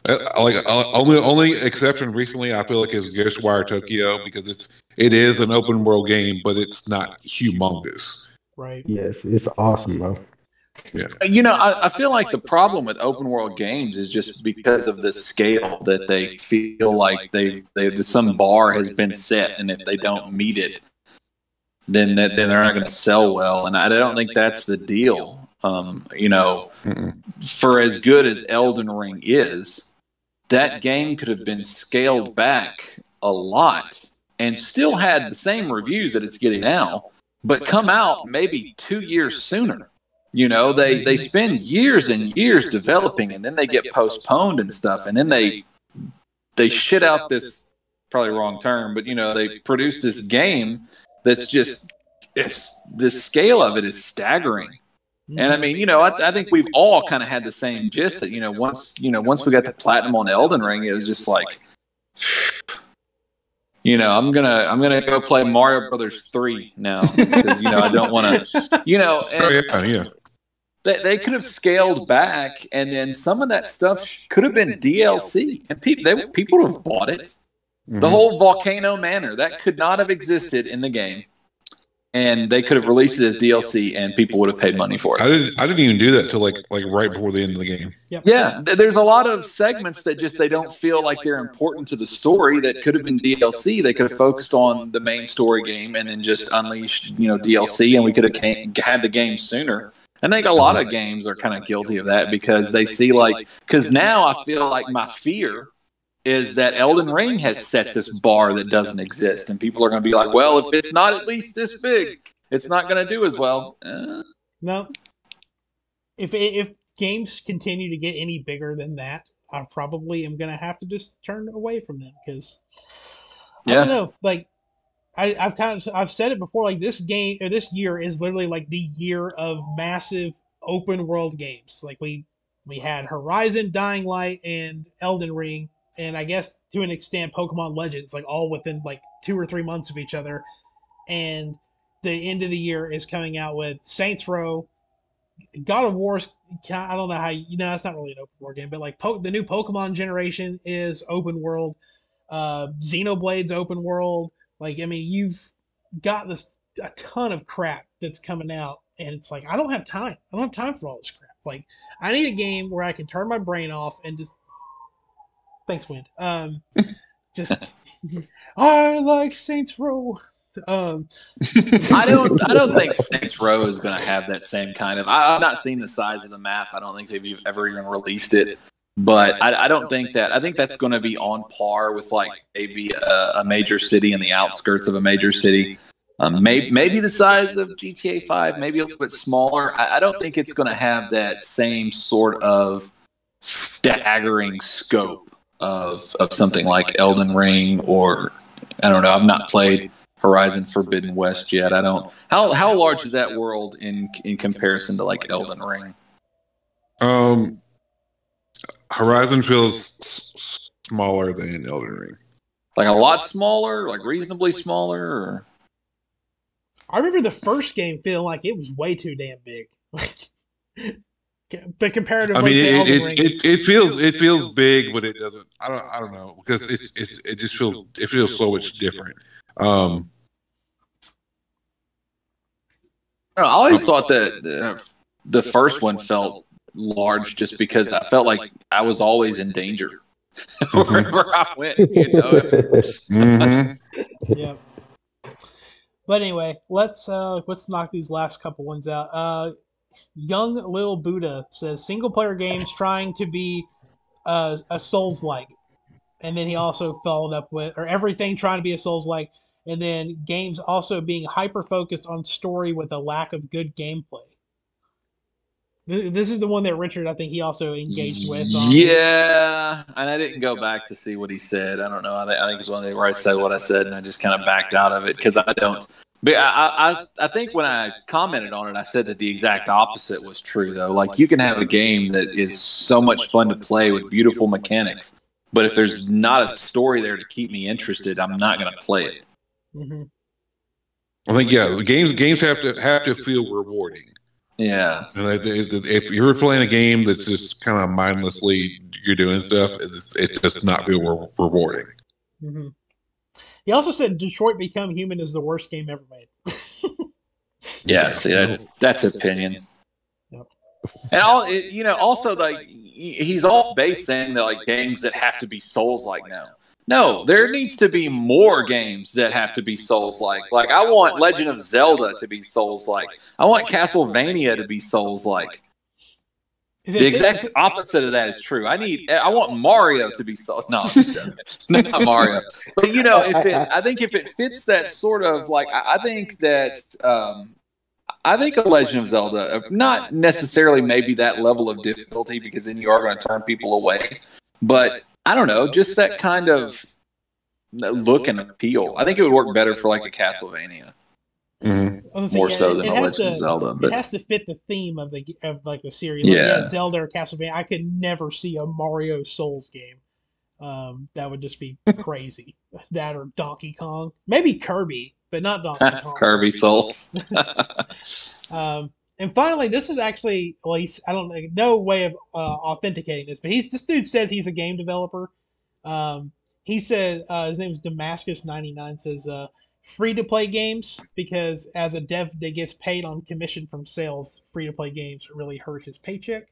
Uh, like uh, only only exception recently, I feel like is Ghostwire Tokyo because it's it is an open world game, but it's not humongous. right. Yes, it's awesome, though. You know, I, I feel like the problem with open world games is just because of the scale that they feel like they they some bar has been set, and if they don't meet it, then that then they're not going to sell well. And I don't think that's the deal. Um, you know, Mm-mm. for as good as Elden Ring is, that game could have been scaled back a lot and still had the same reviews that it's getting now, but come out maybe two years sooner. You know, they they spend years and years developing, and then they get postponed and stuff, and then they they shit out this probably wrong term, but you know, they produce this game that's just it's the scale of it is staggering. And I mean, you know, I, I think we've all kind of had the same gist that you know once you know once we got the platinum on Elden Ring, it was just like, *sighs* you know, I'm gonna I'm gonna go play Mario Brothers three now because you know I don't want to, you know, *laughs* and Oh yeah, yeah. they, they could have scaled back, and then some of that stuff could have been DLC, and people they people would have bought it. The Mhm. whole volcano manor that could not have existed in the game, and they could have released it as DLC, and people would have paid money for it. I didn't. I didn't even do that till like like right before the end of the game. Yep. Yeah, there's a lot of segments that just they don't feel like they're important to the story that could have been DLC. They could have focused on the main story game and then just unleashed, you know, DLC, and we could have came, had the game sooner. I think a lot of games are kind of guilty of that because they see like because now I feel like my fear is that Elden Ring has set this bar that doesn't exist, and people are going to be like, well, if it's not at least this big, it's not going to do as well. Uh, No. If if games continue to get any bigger than that, I probably am gonna have to just turn away from them because I Yeah. don't know. Like I, I've kind of I've said it before. Like this game or this year is literally like the year of massive open world games. Like we we had Horizon, Dying Light, and Elden Ring, and I guess to an extent Pokemon Legends, like all within like two or three months of each other. And the end of the year is coming out with Saints Row, God of War's. I don't know how you know it's not really an open world game, but like po- the new Pokemon generation is open world. Uh, Xenoblade's open world. Like I mean, you've got this a ton of crap that's coming out, and it's like I don't have time. I don't have time for all this crap. Like I need a game where I can turn my brain off and just. Thanks, Wind. Um, *laughs* just I like Saints Row. Um, I don't. I don't think Saints Row is going to have that same kind of. I, I've not seen the size of the map. I don't think they've ever even released it. But I, I don't think that. I think that's going to be on par with like maybe a, a major city in the outskirts of a major city. Um, maybe maybe the size of GTA Five, maybe a little bit smaller. I, I don't think it's going to have that same sort of staggering scope of of something like Elden Ring or I don't know. I've not played Horizon Forbidden West yet. I don't. How how large is that world in in comparison to like Elden Ring? Um, Horizon feels smaller than Elden Ring. Like a lot smaller, like reasonably smaller. Or? I remember the first game feeling like it was way too damn big. *laughs* Like, but comparatively I mean, to it, it, Ring, it, it feels it feels big, but it doesn't. I don't I don't know because it's it's it just feels it feels so much different. Um, I, know, I always thought that the, the first one felt large just because I felt like I was always in danger *laughs* wherever I *laughs* went. You know, *laughs* mhm. yeah. But anyway, let's uh let's knock these last couple ones out. Uh, young Lil Buddha says single player games *laughs* trying to be uh, a Souls like, and then he also followed up with or everything trying to be a Souls like, and then games also being hyper focused on story with a lack of good gameplay. This is the one that Richard, I think, he also engaged with. on- Yeah, and I didn't go back to see what he said. I don't know. I, think- I think it's one of the where I said what I said, and I just kind of backed out of it because I don't. But I, I, I- I think when I commented on it, I said that the exact opposite was true. Though, like you can have a game that is so much fun to play with beautiful mechanics, but if there's not a story there to keep me interested, I'm not going to play it. Mhm. I think yeah, games games have to have to feel rewarding. Yeah, And if, if, if you're playing a game that's just kind of mindlessly you're doing stuff, it's, it's just not feel re- rewarding. hmm He also said Detroit Become Human is the worst game ever made. *laughs* yes, yeah, that's that's opinion. Yep. And all you know, also like he's off base saying that like games that have to be Souls like now. No, there needs to be more games that have to be Souls like. Like I want Legend of Zelda to be Souls like. I want Castlevania to be Souls like. The exact opposite of that is true. I need. I want Mario to be Souls. *laughs* No, I'm just. No, *laughs* not Mario. But you know, if it, I think if it fits that sort of like, I, think that um, I think a Legend of Zelda, not necessarily maybe that level of difficulty because then you are going to turn people away, but I don't know, just that kind of look and appeal. I think it would work better for like a Castlevania. Mhm. More so than a has Legend of to, Zelda, It has to fit the theme of the of like the series. Like, Yeah. Zelda or Castlevania. I could never see a Mario Souls game. Um, that would just be *laughs* crazy. that or Donkey Kong, maybe Kirby, but not Donkey *laughs* Kong. Kirby Souls. *laughs* Um, and finally, this is actually well, he's I don't know, no way of uh, authenticating this, but he's this dude says he's a game developer. Um, he said uh, his name is Damascus ninety nine says uh, free to play games because as a dev that gets paid on commission from sales, free to play games really hurt his paycheck.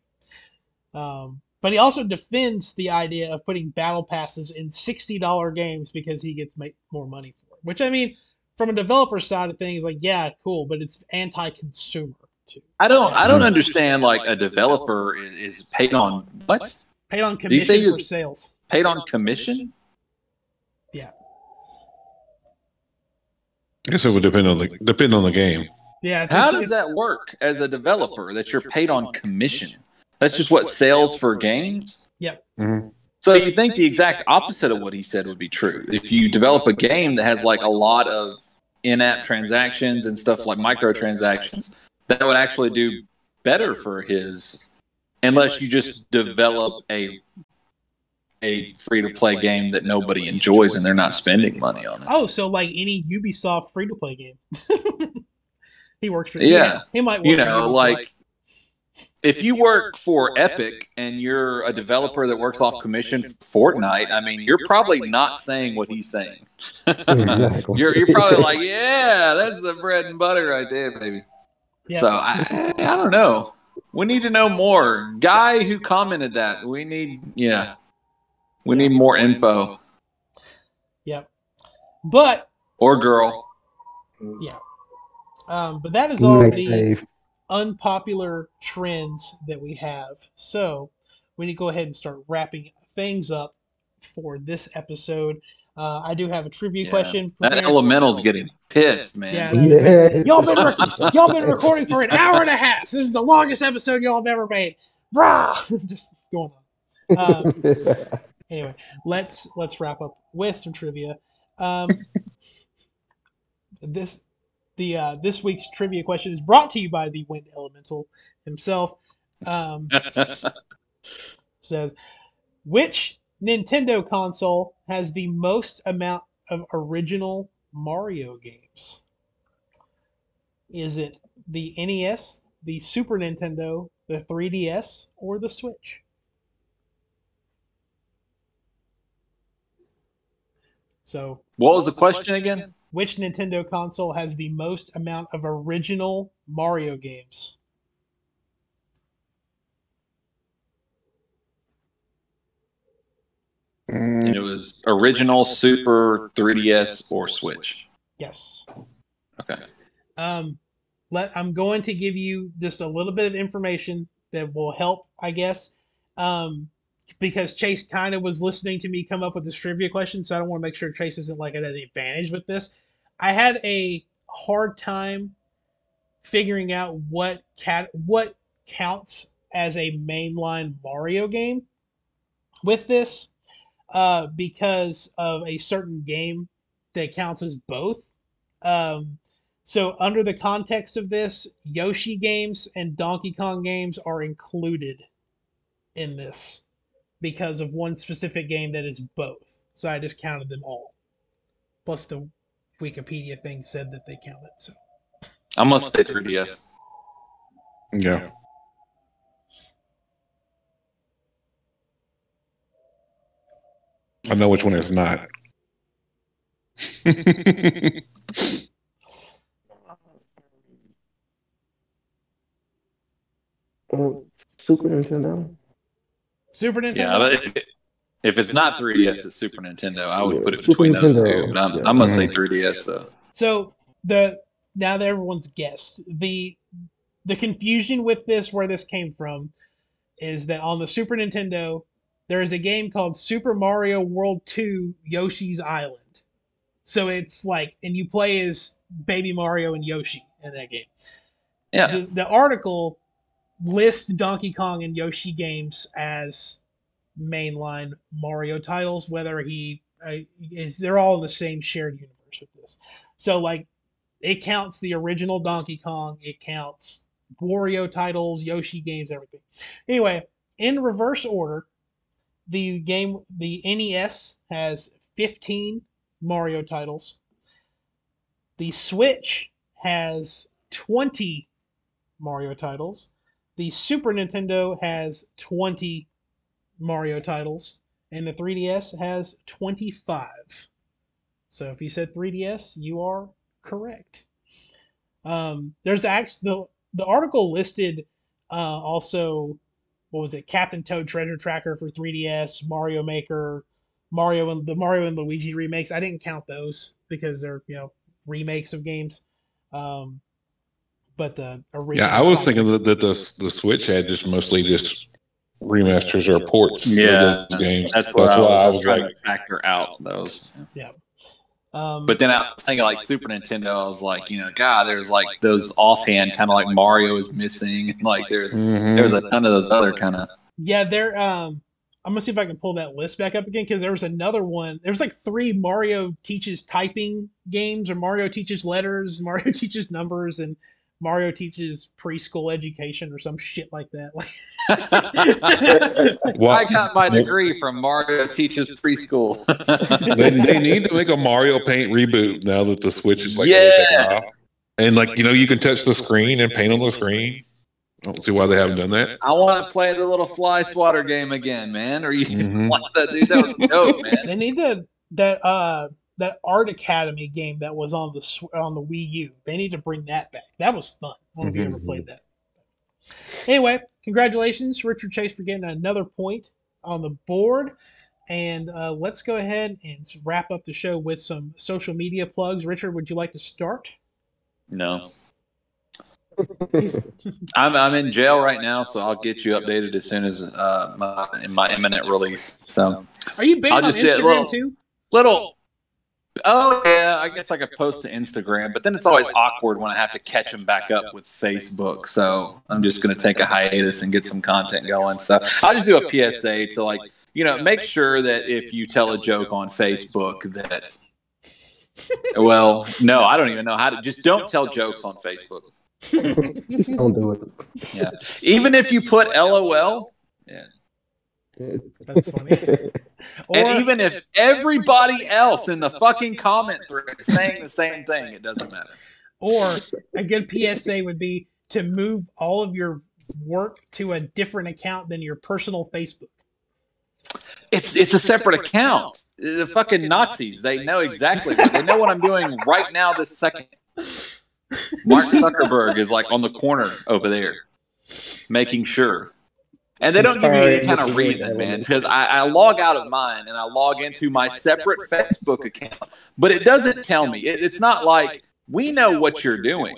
Um, but he also defends the idea of putting battle passes in sixty dollar games because he gets make more money for it. Which I mean, from a developer side of things, like yeah, cool, but it's anti-consumer too. I don't. I don't understand. Like a developer is, paid on what? Paid on commission for sales. Paid on commission? I guess it would depend on the depend on the game. Yeah. How does that work as a developer that you're paid on commission? That's just what sales for games. Mhm. So you think the exact opposite of what he said would be true. If you develop a game that has like a lot of in-app transactions and stuff like microtransactions, that would actually do better for his unless you just develop a a free-to-play game that nobody enjoys and they're not spending money on it. Oh, so like any Ubisoft free to play game. *laughs* he works for. Yeah. He might. Work You know, Ubisoft. like if you work for Epic and you're a developer that works off commission for Fortnite, I mean, you're probably not saying what he's saying. Exactly. *laughs* You're you're probably like, *laughs* yeah, that's the bread and butter right there, baby. Yeah. So I I don't know. We need to know more. Guy who commented that, we need yeah, we need more info. Yep. But Or girl. um, but that is all Nice the save. unpopular trends that we have. So we need to go ahead and start wrapping things up for this episode. Uh, I do have a trivia Yeah. question. That prepared. elemental's getting pissed, man. Yeah. Yeah. Y'all been rec- *laughs* y'all been recording for an hour and a half. This is the longest episode y'all have ever made. Brah! *laughs* Just going on. Um, *laughs* anyway, let's let's wrap up with some trivia. Um, *laughs* this the uh, this week's trivia question is brought to you by the Wind Elemental himself. Um, *laughs* says, which Nintendo console has the most amount of original Mario games? Is it the NES, the Super Nintendo, the 3DS, or the Switch? So, what was the question again? which Nintendo console has the most amount of original Mario games? And it was original, Super, 3DS, or Switch. Yes. Okay. Um, let I'm going to give you just a little bit of information that will help, I guess. Um, because Chase kind of was listening to me come up with this trivia question, so I don't want to make sure Chase isn't like at an advantage with this. I had a hard time figuring out what cat what counts as a mainline Mario game with this, uh, because of a certain game that counts as both. Um, so, under the context of this, Yoshi games and Donkey Kong games are included in this because of one specific game that is both. So, I just counted them all. Plus, the Wikipedia thing said that they counted. So, I must say 3DS. Yeah. I know which one is not. Uh, *laughs* Super Nintendo. Super Nintendo. Yeah, but if, if it's not 3DS, it's Super Nintendo. I would Yeah, put it Super between those Nintendo, two. But I'm, yeah. I'm gonna say 3DS though. So the now that everyone's guessed the the confusion with this where this came from is that on the Super Nintendo there is a game called Super Mario World 2 Yoshi's Island. So it's like and you play as baby Mario and Yoshi in that game. Yeah. The, the article lists Donkey Kong and Yoshi games as mainline Mario titles, whether he uh, is they're all in the same shared universe with this. So like it counts the original Donkey Kong, it counts Wario titles, Yoshi games, everything. Anyway, in reverse order, the game the NES has 15 Mario titles. The Switch has 20 Mario titles. The Super Nintendo has 20 Mario titles, and the 3DS has 25. So if you said 3DS, you are correct. Um, there's actually the the article listed uh, also what was it Captain Toad Treasure Tracker for 3DS, Mario Maker, Mario and the Mario and Luigi remakes. I didn't count those because they're you know remakes of games. Um, but the original. Yeah, I was thinking that, that the the Switch had just mostly just remasters or ports. Yeah, those games. That's, what That's I why was, I was trying like, to factor out those. Um, But then I was thinking like Super Nintendo. I was like, you know, God, there's like those offhand kind of like Mario is missing. *laughs* Like there's mhm. there's a ton of those other kind of. yeah, there. Um, I'm gonna see if I can pull that list back up again because there was another one. There's like three Mario teaches typing games, or Mario teaches letters, *laughs* Mario teaches numbers, and Mario teaches preschool education or some shit like that. *laughs* Well, I got my degree from Mario Teaches Preschool. *laughs* they, they need to make a Mario Paint reboot now that the Switch is like Yeah. taken off. And like you know, you can touch the screen and paint on the screen. I don't see why they haven't done that. I want to play the little fly swatter game again, man. Or you just Mhm. want that, dude? That was dope, man. they need to that uh that Art Academy game that was on the on the Wii U. They need to bring that back. That was fun. I don't know if you ever played that. Anyway, congratulations, Richard Chase, for getting another point on the board. And uh, let's go ahead and wrap up the show with some social media plugs. Richard, would you like to start? No, *laughs* I'm I'm in jail right now, so I'll get you updated as soon as uh, my my imminent release. So Are you big I'll on just do a Instagram little- too? little. Oh, oh yeah, I guess I could post to Instagram, but then it's always awkward when I have to catch them back up with Facebook. So I'm just going to take a hiatus and get some content going. So I'll just do a PSA to like, you know, make sure that if you tell a joke on Facebook that, *laughs* well, no, I don't even know how to. Just don't tell jokes on Facebook. *laughs* *laughs* Just don't do it. Yeah, even if you put LOL, That's funny. *laughs* Or, and even if everybody else in the fucking comment thread is saying the same thing, it doesn't matter. or a good PSA would be to move all of your work to a different account than your personal Facebook. It's it's a separate account. The fucking Nazis, they know exactly. What, they know what I'm doing *laughs* right now. This second, Mark Zuckerberg is like on the corner over there, making sure. And they don't give you any kind of reason, man. Because I, I log out of mine and I log into my separate Facebook account, but it doesn't tell me. It, it's not like we know what you're doing,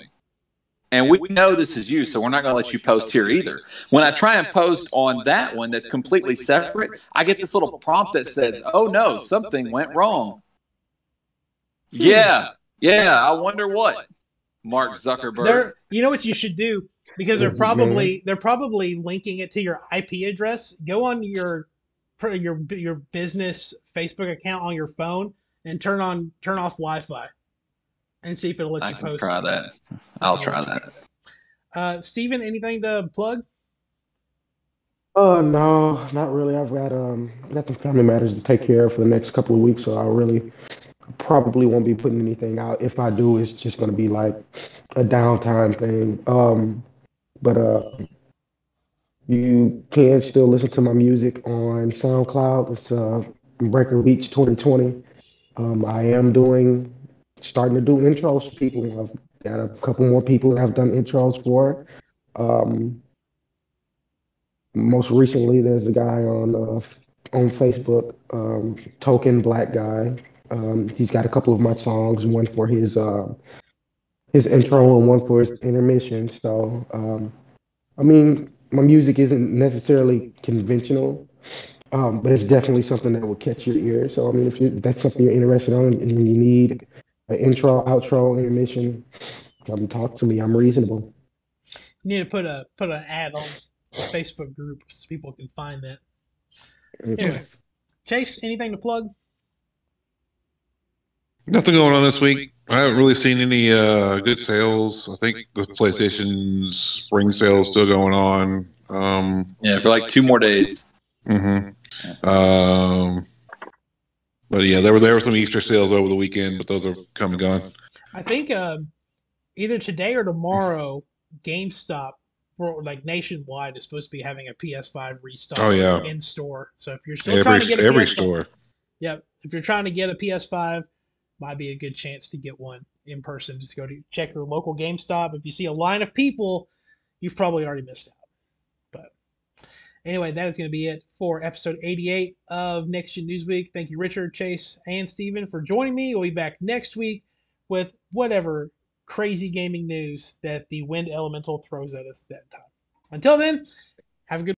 and we know this is you, so we're not going to let you post here either. When I try and post on that one that's completely separate, I get this little prompt that says, "Oh no, something went wrong." Yeah, yeah. I wonder what. Mark Zuckerberg. They're, you know what you should do because they're probably they're probably linking it to your IP address. Go on your your your business Facebook account on your phone and turn on turn off Wi-Fi and see if it'll let I you can post. try that. I'll try that. Uh, Steven, anything to plug? Uh, no, not really. I've got um got some family matters to take care of for the next couple of weeks, so I really probably won't be putting anything out. If I do, it's just gonna be like a downtime thing. Um, but uh, you can still listen to my music on SoundCloud. It's uh Breaker Beach 2020. Um, I am doing starting to do intros for people. I've got a couple more people that I've done intros for. Um, most recently, there's a guy on uh, on Facebook, um, Token Black Guy. Um, he's got a couple of my songs, one for his uh, his intro and one for his intermission. So, um, I mean, my music isn't necessarily conventional, um, but it's definitely something that will catch your ear. So, I mean, if, you, that's something you're interested in and you need an intro, outro, intermission, come talk to me. I'm reasonable. You need to put a put an ad on Facebook group so people can find that. Anyway, Chase, anything to plug? Nothing going on this week. I haven't really seen any uh, good sales. I think the PlayStation spring sale is still going on. Um, Yeah, for like two more days. Mm-hmm. Um, but yeah, there were there were some Easter sales over the weekend, but those are come and gone. I think um, either today or tomorrow, GameStop, for like nationwide, is supposed to be having a PS5 restock Oh, yeah. in store. So if you're still trying to get a every PS5 store. Yep. If you're trying to get a PS5, might be a good chance to get one in person. Just go to check your local GameStop. If you see a line of people, you've probably already missed out. But anyway, that is going to be it for episode 88 of Next Gen Newsweek. Thank you, Richard, Chase, and Steven for joining me. We'll be back next week with whatever crazy gaming news that the Wind Elemental throws at us that time. Until then, have a good